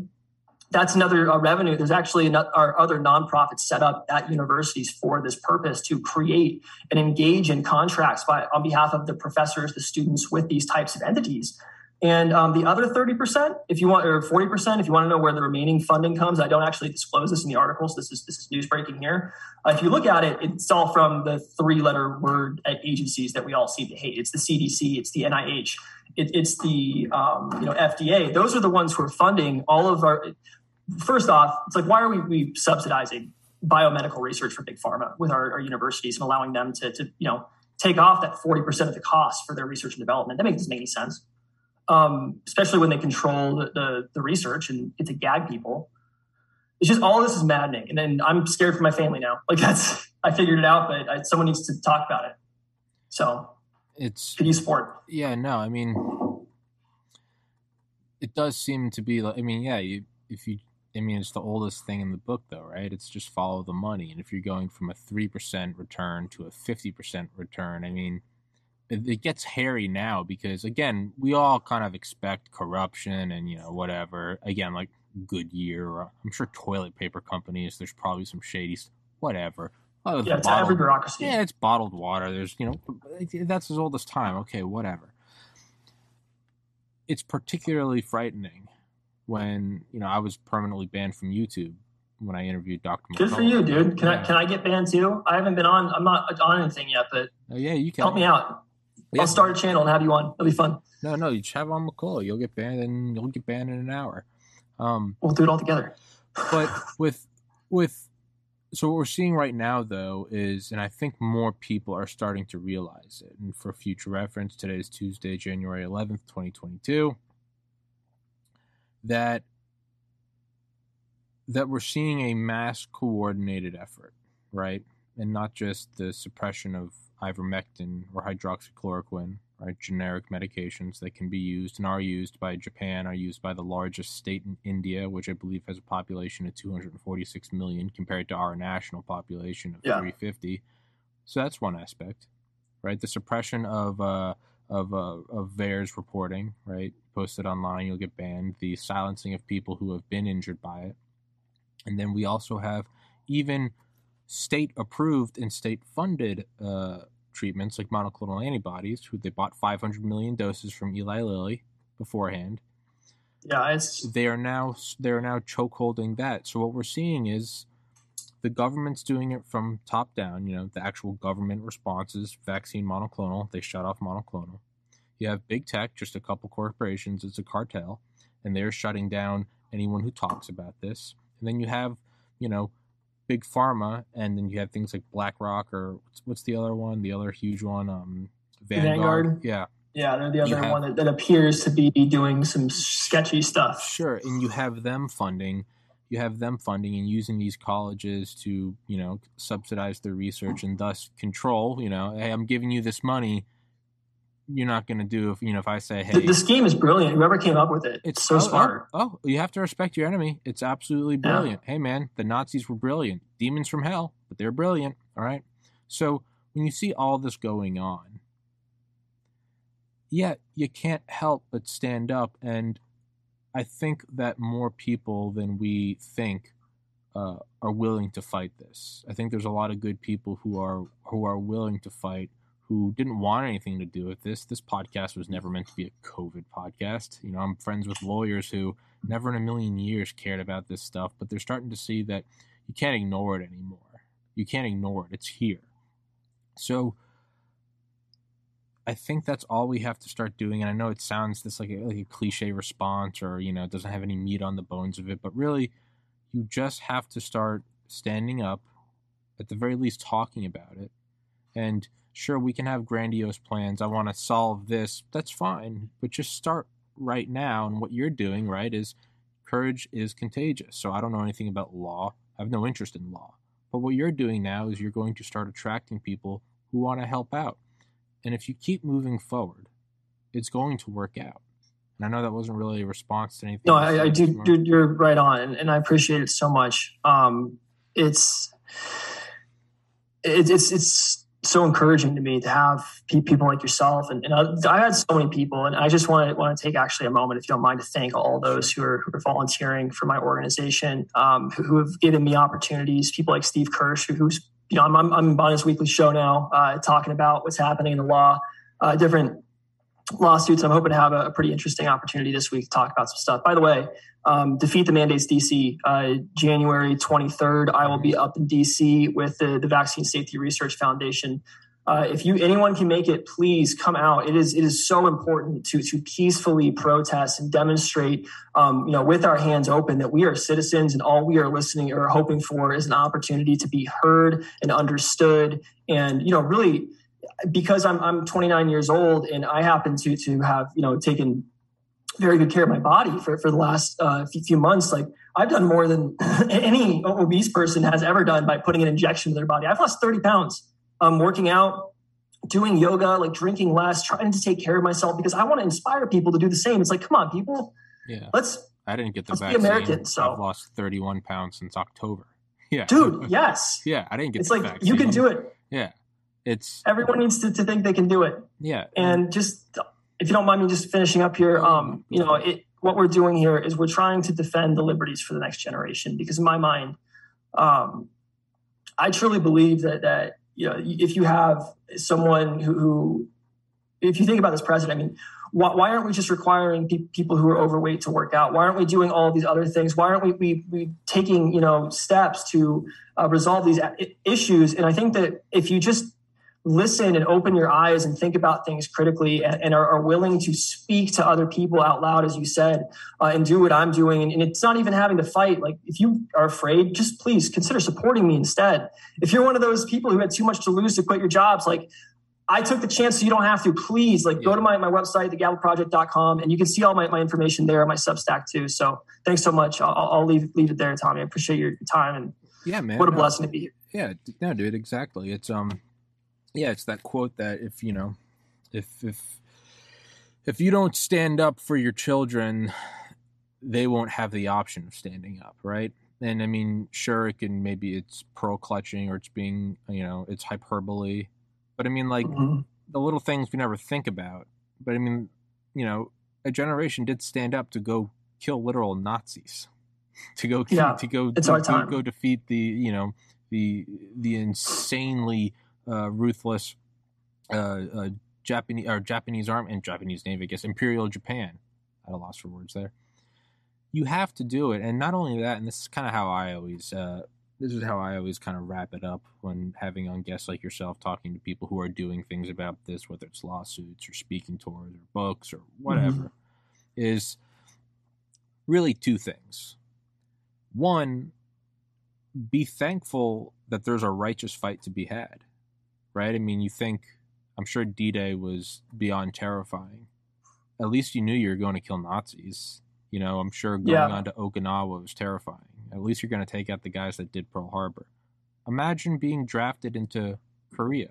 That's another uh, revenue. There's actually our other nonprofits set up at universities for this purpose to create and engage in contracts by, on behalf of the professors, the students with these types of entities. And um, the other 30%, if you want, or 40%, if you want to know where the remaining funding comes, I don't actually disclose this in the articles. This is this is news breaking here. Uh, if you look at it, it's all from the three letter word agencies that we all seem to hate. It's the CDC, it's the NIH, it, it's the um, you know FDA. Those are the ones who are funding all of our. First off, it's like why are we, we subsidizing biomedical research for big pharma with our, our universities and allowing them to, to you know take off that 40% of the cost for their research and development? That makes, doesn't any sense um, especially when they control the, the, the, research and get to gag people. It's just all this is maddening. And then I'm scared for my family now. Like that's, I figured it out, but I, someone needs to talk about it. So it's, can you support? Yeah, no, I mean, it does seem to be like, I mean, yeah, you, if you, I mean, it's the oldest thing in the book, though, right? It's just follow the money. And if you're going from a 3% return to a 50% return, I mean, it gets hairy now because again we all kind of expect corruption and you know whatever again like Goodyear I'm sure toilet paper companies there's probably some shady stuff, whatever oh, yeah, it's bottled, every bureaucracy. Yeah, it's bottled water. There's, you know, that's as old as time. Okay, whatever. It's particularly frightening when, you know, I was permanently banned from YouTube when I interviewed Dr. Good for you, dude. Can yeah. I can I get banned too? I haven't been on. I'm not on anything yet, but oh, yeah, you can help me out. Yeah. I'll start a channel and have you on. It'll be fun. No, no, you just have on McCullough. You'll get banned and you'll get banned in an hour. Um, we'll do it all together. but with with so what we're seeing right now though is and I think more people are starting to realize it. And for future reference, today is Tuesday, January 11th, 2022 that that we're seeing a mass coordinated effort, right? And not just the suppression of ivermectin or hydroxychloroquine, right? Generic medications that can be used and are used by Japan, are used by the largest state in India, which I believe has a population of 246 million compared to our national population of yeah. 350. So that's one aspect, right? The suppression of uh, of uh, of VAERS reporting, right? Posted online, you'll get banned. The silencing of people who have been injured by it, and then we also have even state approved and state funded uh, treatments like monoclonal antibodies, who they bought 500 million doses from Eli Lilly beforehand. Yeah, it's they are now they are now chokeholding that. So what we're seeing is the government's doing it from top down. You know, the actual government responses, vaccine monoclonal. They shut off monoclonal. You have big tech, just a couple corporations. It's a cartel. and they're shutting down anyone who talks about this. And then you have, you know, big pharma, and then you have things like BlackRock or what's, what's the other one? The other huge one, um, Vanguard. Vanguard. Yeah. Yeah, they're the other have, one that, that appears to be doing some sketchy stuff. Sure, and you have them funding you have them funding and using these colleges to you know subsidize their research and thus control you know hey i'm giving you this money you're not going to do if you know if i say hey the, the, scheme is brilliant. Whoever came up with it it's so oh, smart. oh, oh, you have to respect your enemy. It's absolutely brilliant. Yeah. hey man the nazis were brilliant. Demons from hell but they're brilliant all right? So when you see all this going on yet you can't help but stand up and I think that more people than we think uh, are willing to fight this. I think there's a lot of good people who are who are willing to fight who didn't want anything to do with this. This podcast was never meant to be a COVID podcast. You know, I'm friends with lawyers who never in a million years cared about this stuff, but they're starting to see that you can't ignore it anymore. You can't ignore it. It's here. So I think that's all we have to start doing. And I know it sounds this like a, like a cliche response, or you know, it doesn't have any meat on the bones of it. But really, you just have to start standing up, at the very least, talking about it. And sure, we can have grandiose plans. I want to solve this. That's fine, but just start right now. And what you're doing, right, is courage is contagious. So I don't know anything about law. I have no interest in law. But what you're doing now is you're going to start attracting people who want to help out and if you keep moving forward, it's going to work out. And I know that wasn't really a response to anything. No, I, I do. Dude, you're right on, and I appreciate it so much. Um, it's it, it's it's so encouraging to me to have people like yourself, and, and I, had so many people, and I just want to want to take actually a moment, if you don't mind, to thank all those who are, who are volunteering for my organization, um, who, who, have given me opportunities. People like Steve Kirsch, who, who's you know, I'm, I'm, I'm on his weekly show now, uh, talking about what's happening in the law, uh, different lawsuits. I'm hoping to have a, a, pretty interesting opportunity this week to talk about some stuff. By the way, um, defeat the mandates DC uh, January 23rd. I will be up in DC with the, the Vaccine Safety Research Foundation uh, if you anyone can make it, please come out. It is it is so important to to peacefully protest and demonstrate, um, you know, with our hands open that we are citizens and all we are listening or hoping for is an opportunity to be heard and understood. And you know, really, because I'm I'm 29 years old and I happen to to have you know taken very good care of my body for for the last uh, few months, like. I've done more than any obese person has ever done by putting an injection to their body. I've lost 30 pounds um, working out, doing yoga, like drinking less, trying to take care of myself because I want to inspire people to do the same. It's like, come on, people. Yeah. Let's. I didn't get the vaccine. Be American, so I've lost 31 pounds since October. Yeah. Dude, yes. yeah, I didn't get. It's like vaccine. you can do it. Yeah. It's everyone needs to, to think they can do it. Yeah. And just if you don't mind me just finishing up here, um, you know, it, what we're doing here is we're trying to defend the liberties for the next generation because in my mind, um, I truly believe that that you know, if you have someone who, who if you think about this president, I mean, why, why aren't we just requiring pe- people who are overweight to work out? Why aren't we doing all these other things? Why aren't we, we, we taking, you know, steps to uh, resolve these issues? And I think that if you just listen and open your eyes and think about things critically and, and are, are, willing to speak to other people out loud, as you said, uh, and do what I'm doing. And, and, it's not even having to fight. Like, if you are afraid, just please consider supporting me instead. If you're one of those people who had too much to lose to quit your jobs, like, I took the chance so you don't have to. Please, like, yeah. go to my, my website, thegavelproject.com, and you can see all my, my information there, on my Substack too. So thanks so much. I'll, I'll leave, leave it there, Tommy. I appreciate your time. And yeah, man. What a no, blessing to be here. Yeah, no, dude, exactly. It's, um, yeah, it's that quote that if you know, if if if you don't stand up for your children, they won't have the option of standing up, right? And I mean, sure, it can maybe it's pro clutching or it's being, you know, it's hyperbole, but I mean, like mm-hmm. the little things we never think about. But I mean, you know, a generation did stand up to go kill literal Nazis, to go yeah, to go it's to, our time. go defeat the you know the the insanely ruthless uh, uh, Japanese or Japanese army and Japanese navy, I guess Imperial Japan. At a loss for words there. You have to do it, and not only that. And this is kind of how I always. Uh, this is how I always kind of wrap it up when having on guests like yourself talking to people who are doing things about this, whether it's lawsuits or speaking tours or books or whatever. Mm-hmm. Is really two things. One, be thankful that there's a righteous fight to be had, right? I mean, you think, I'm sure D Day was beyond terrifying. At least you knew you were going to kill Nazis. You know, I'm sure going Yeah. on to Okinawa was terrifying. At least you're going to take out the guys that did Pearl Harbor. Imagine being drafted into Korea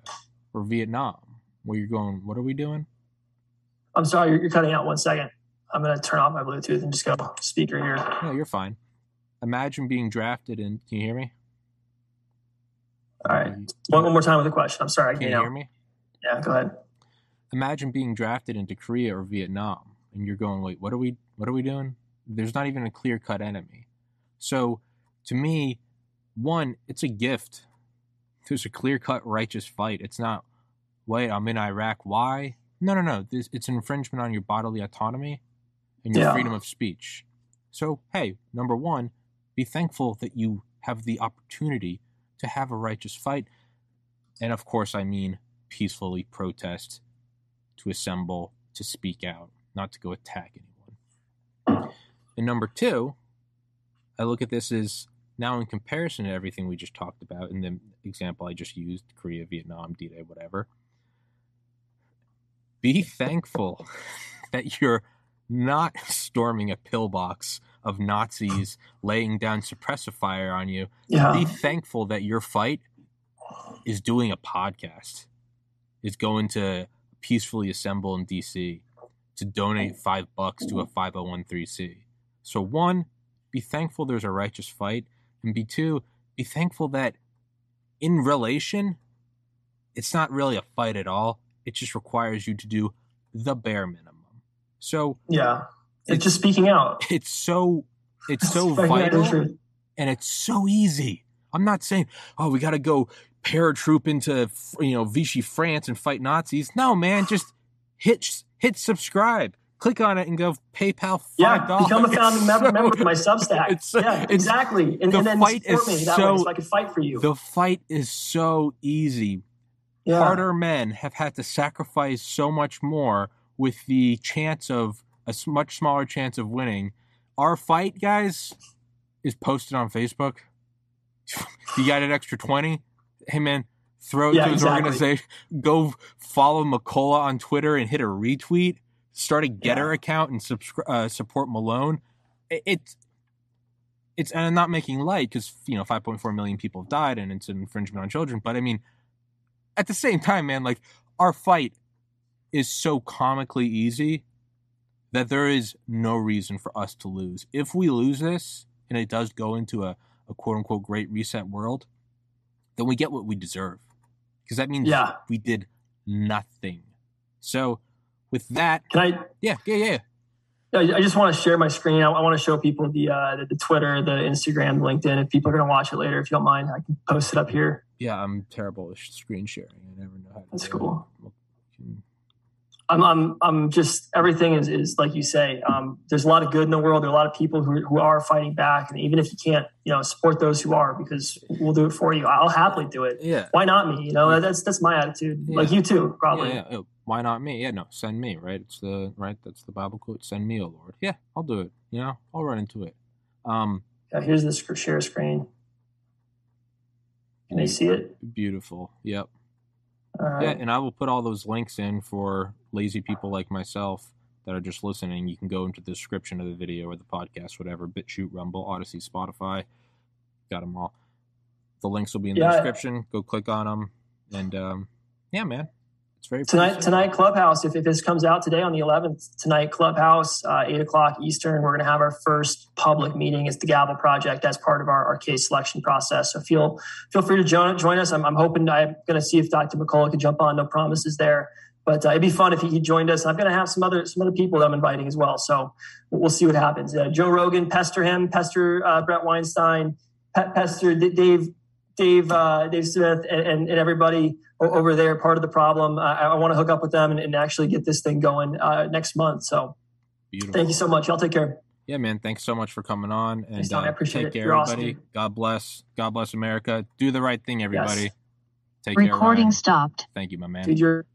or Vietnam, where you're going, what are we doing? I'm sorry, you're, you're cutting out one second. I'm going to turn off my Bluetooth and just go speaker here. No, you're fine. Imagine being drafted in. Can you hear me? All right. Um, one, one more time with the question. I'm sorry. I Can can't you hear hear me? Yeah, go ahead. Imagine being drafted into Korea or Vietnam, and you're going, wait, what are we? What are we doing? There's not even a clear cut enemy. So, to me, one, it's a gift. There's a clear cut righteous fight. It's not, wait, I'm in Iraq. Why? No, no, no. This, it's an infringement on your bodily autonomy and your Yeah. freedom of speech. So, hey, number one, be thankful that you have the opportunity to have a righteous fight. And of course, I mean peacefully protest, to assemble, to speak out, not to go attack anyone. And number two, I look at this as now in comparison to everything we just talked about in the example I just used Korea, Vietnam, D Day, whatever. Be thankful that you're not storming a pillbox of Nazis laying down suppressive fire on you. Yeah. Be thankful that your fight is doing a podcast, is going to peacefully assemble in DC to donate five bucks to a 5013C. So, one, be thankful there's a righteous fight. And be two, be thankful that in relation, it's not really a fight at all. It just requires you to do the bare minimum. So, Yeah. It's just speaking out. it's so it's so Speaking out the vital and it's so easy. I'm not saying, oh, we got to go paratroop into you know Vichy, France, and fight Nazis. No, man, just hit hit subscribe, click on it, and go PayPal five Yeah, become a founding member, member of my Substack. it's so- yeah, it's- exactly. And, the and then fight support is me that so- way so I can fight for you. The fight is so easy. yeah. Harder men have had to sacrifice so much more with the chance of a much smaller chance of winning. Our fight, guys, is posted on Facebook. you got an extra 20? Hey, man, throw it Yeah, to his exactly. organization. Go follow McCullough on Twitter and hit a retweet. Start a GETTR Yeah. account and subscri- uh, support Malone. It, it's it's and I'm not making light because you know 5.4 million people have died and it's an infringement on children. But I mean, at the same time, man, like our fight is so comically easy that there is no reason for us to lose. If we lose this and it does go into a, a quote unquote great reset world, then we get what we deserve. Because that means Yeah. we did nothing. So with that, Can I? yeah, yeah, yeah. I I just want to share my screen. I, I want to show people the, uh, the the Twitter, the Instagram, LinkedIn. If people are going to watch it later, if you don't mind, I can post it up here. Yeah, I'm terrible at screen sharing. I never know how to That's do it. I'm I'm I'm just everything is is like you say. Um, there's a lot of good in the world. There are a lot of people who who are fighting back, and even if you can't, you know, support those who are because we'll do it for you. I'll happily do it. Yeah. Why not me? You know, that's that's my attitude. Yeah. Like you too, probably. Yeah, yeah. Oh, Why not me? Yeah, no, send me, right? It's the right, that's the Bible quote, send me, O Lord. Yeah, I'll do it. You know, I'll run into it. Um, Yeah, here's the share screen. Can they see it? beautiful. Yep. Right. Yeah, and I will put all those links in for lazy people like myself that are just listening. You can go into the description of the video or the podcast, whatever, BitChute, Rumble, Odysee, Spotify. Got them all. The links will be in the Yeah. description. Go click on them. And um, yeah, man. It's very tonight pretty tonight clubhouse if, if this comes out today on the 11th tonight clubhouse uh, 8 o'clock eastern we're going to have our first public meeting it's the gavel project as part of our, our case selection process so feel feel free to join, join us i'm, I'm hoping i'm going to see if dr mccullough can jump on no promises there but uh, it'd be fun if he, he joined us i'm going to have some other some other people that i'm inviting as well so we'll see what happens uh, joe rogan pester him pester uh, bret weinstein pe- pester D- dave Dave, uh, Dave Smith, and, and, and everybody over there, part of the problem. Uh, I, I want to hook up with them and, and actually get this thing going uh, next month. So, Beautiful. thank you so much. I'll take care. Yeah, man. Thanks so much for coming on. And Thanks, Tom. I uh, appreciate take it. care, You're everybody. dude. God bless. God bless America. Do the right thing, everybody. Yes. Take care. Recording stopped. Thank you, my man. Dude, you're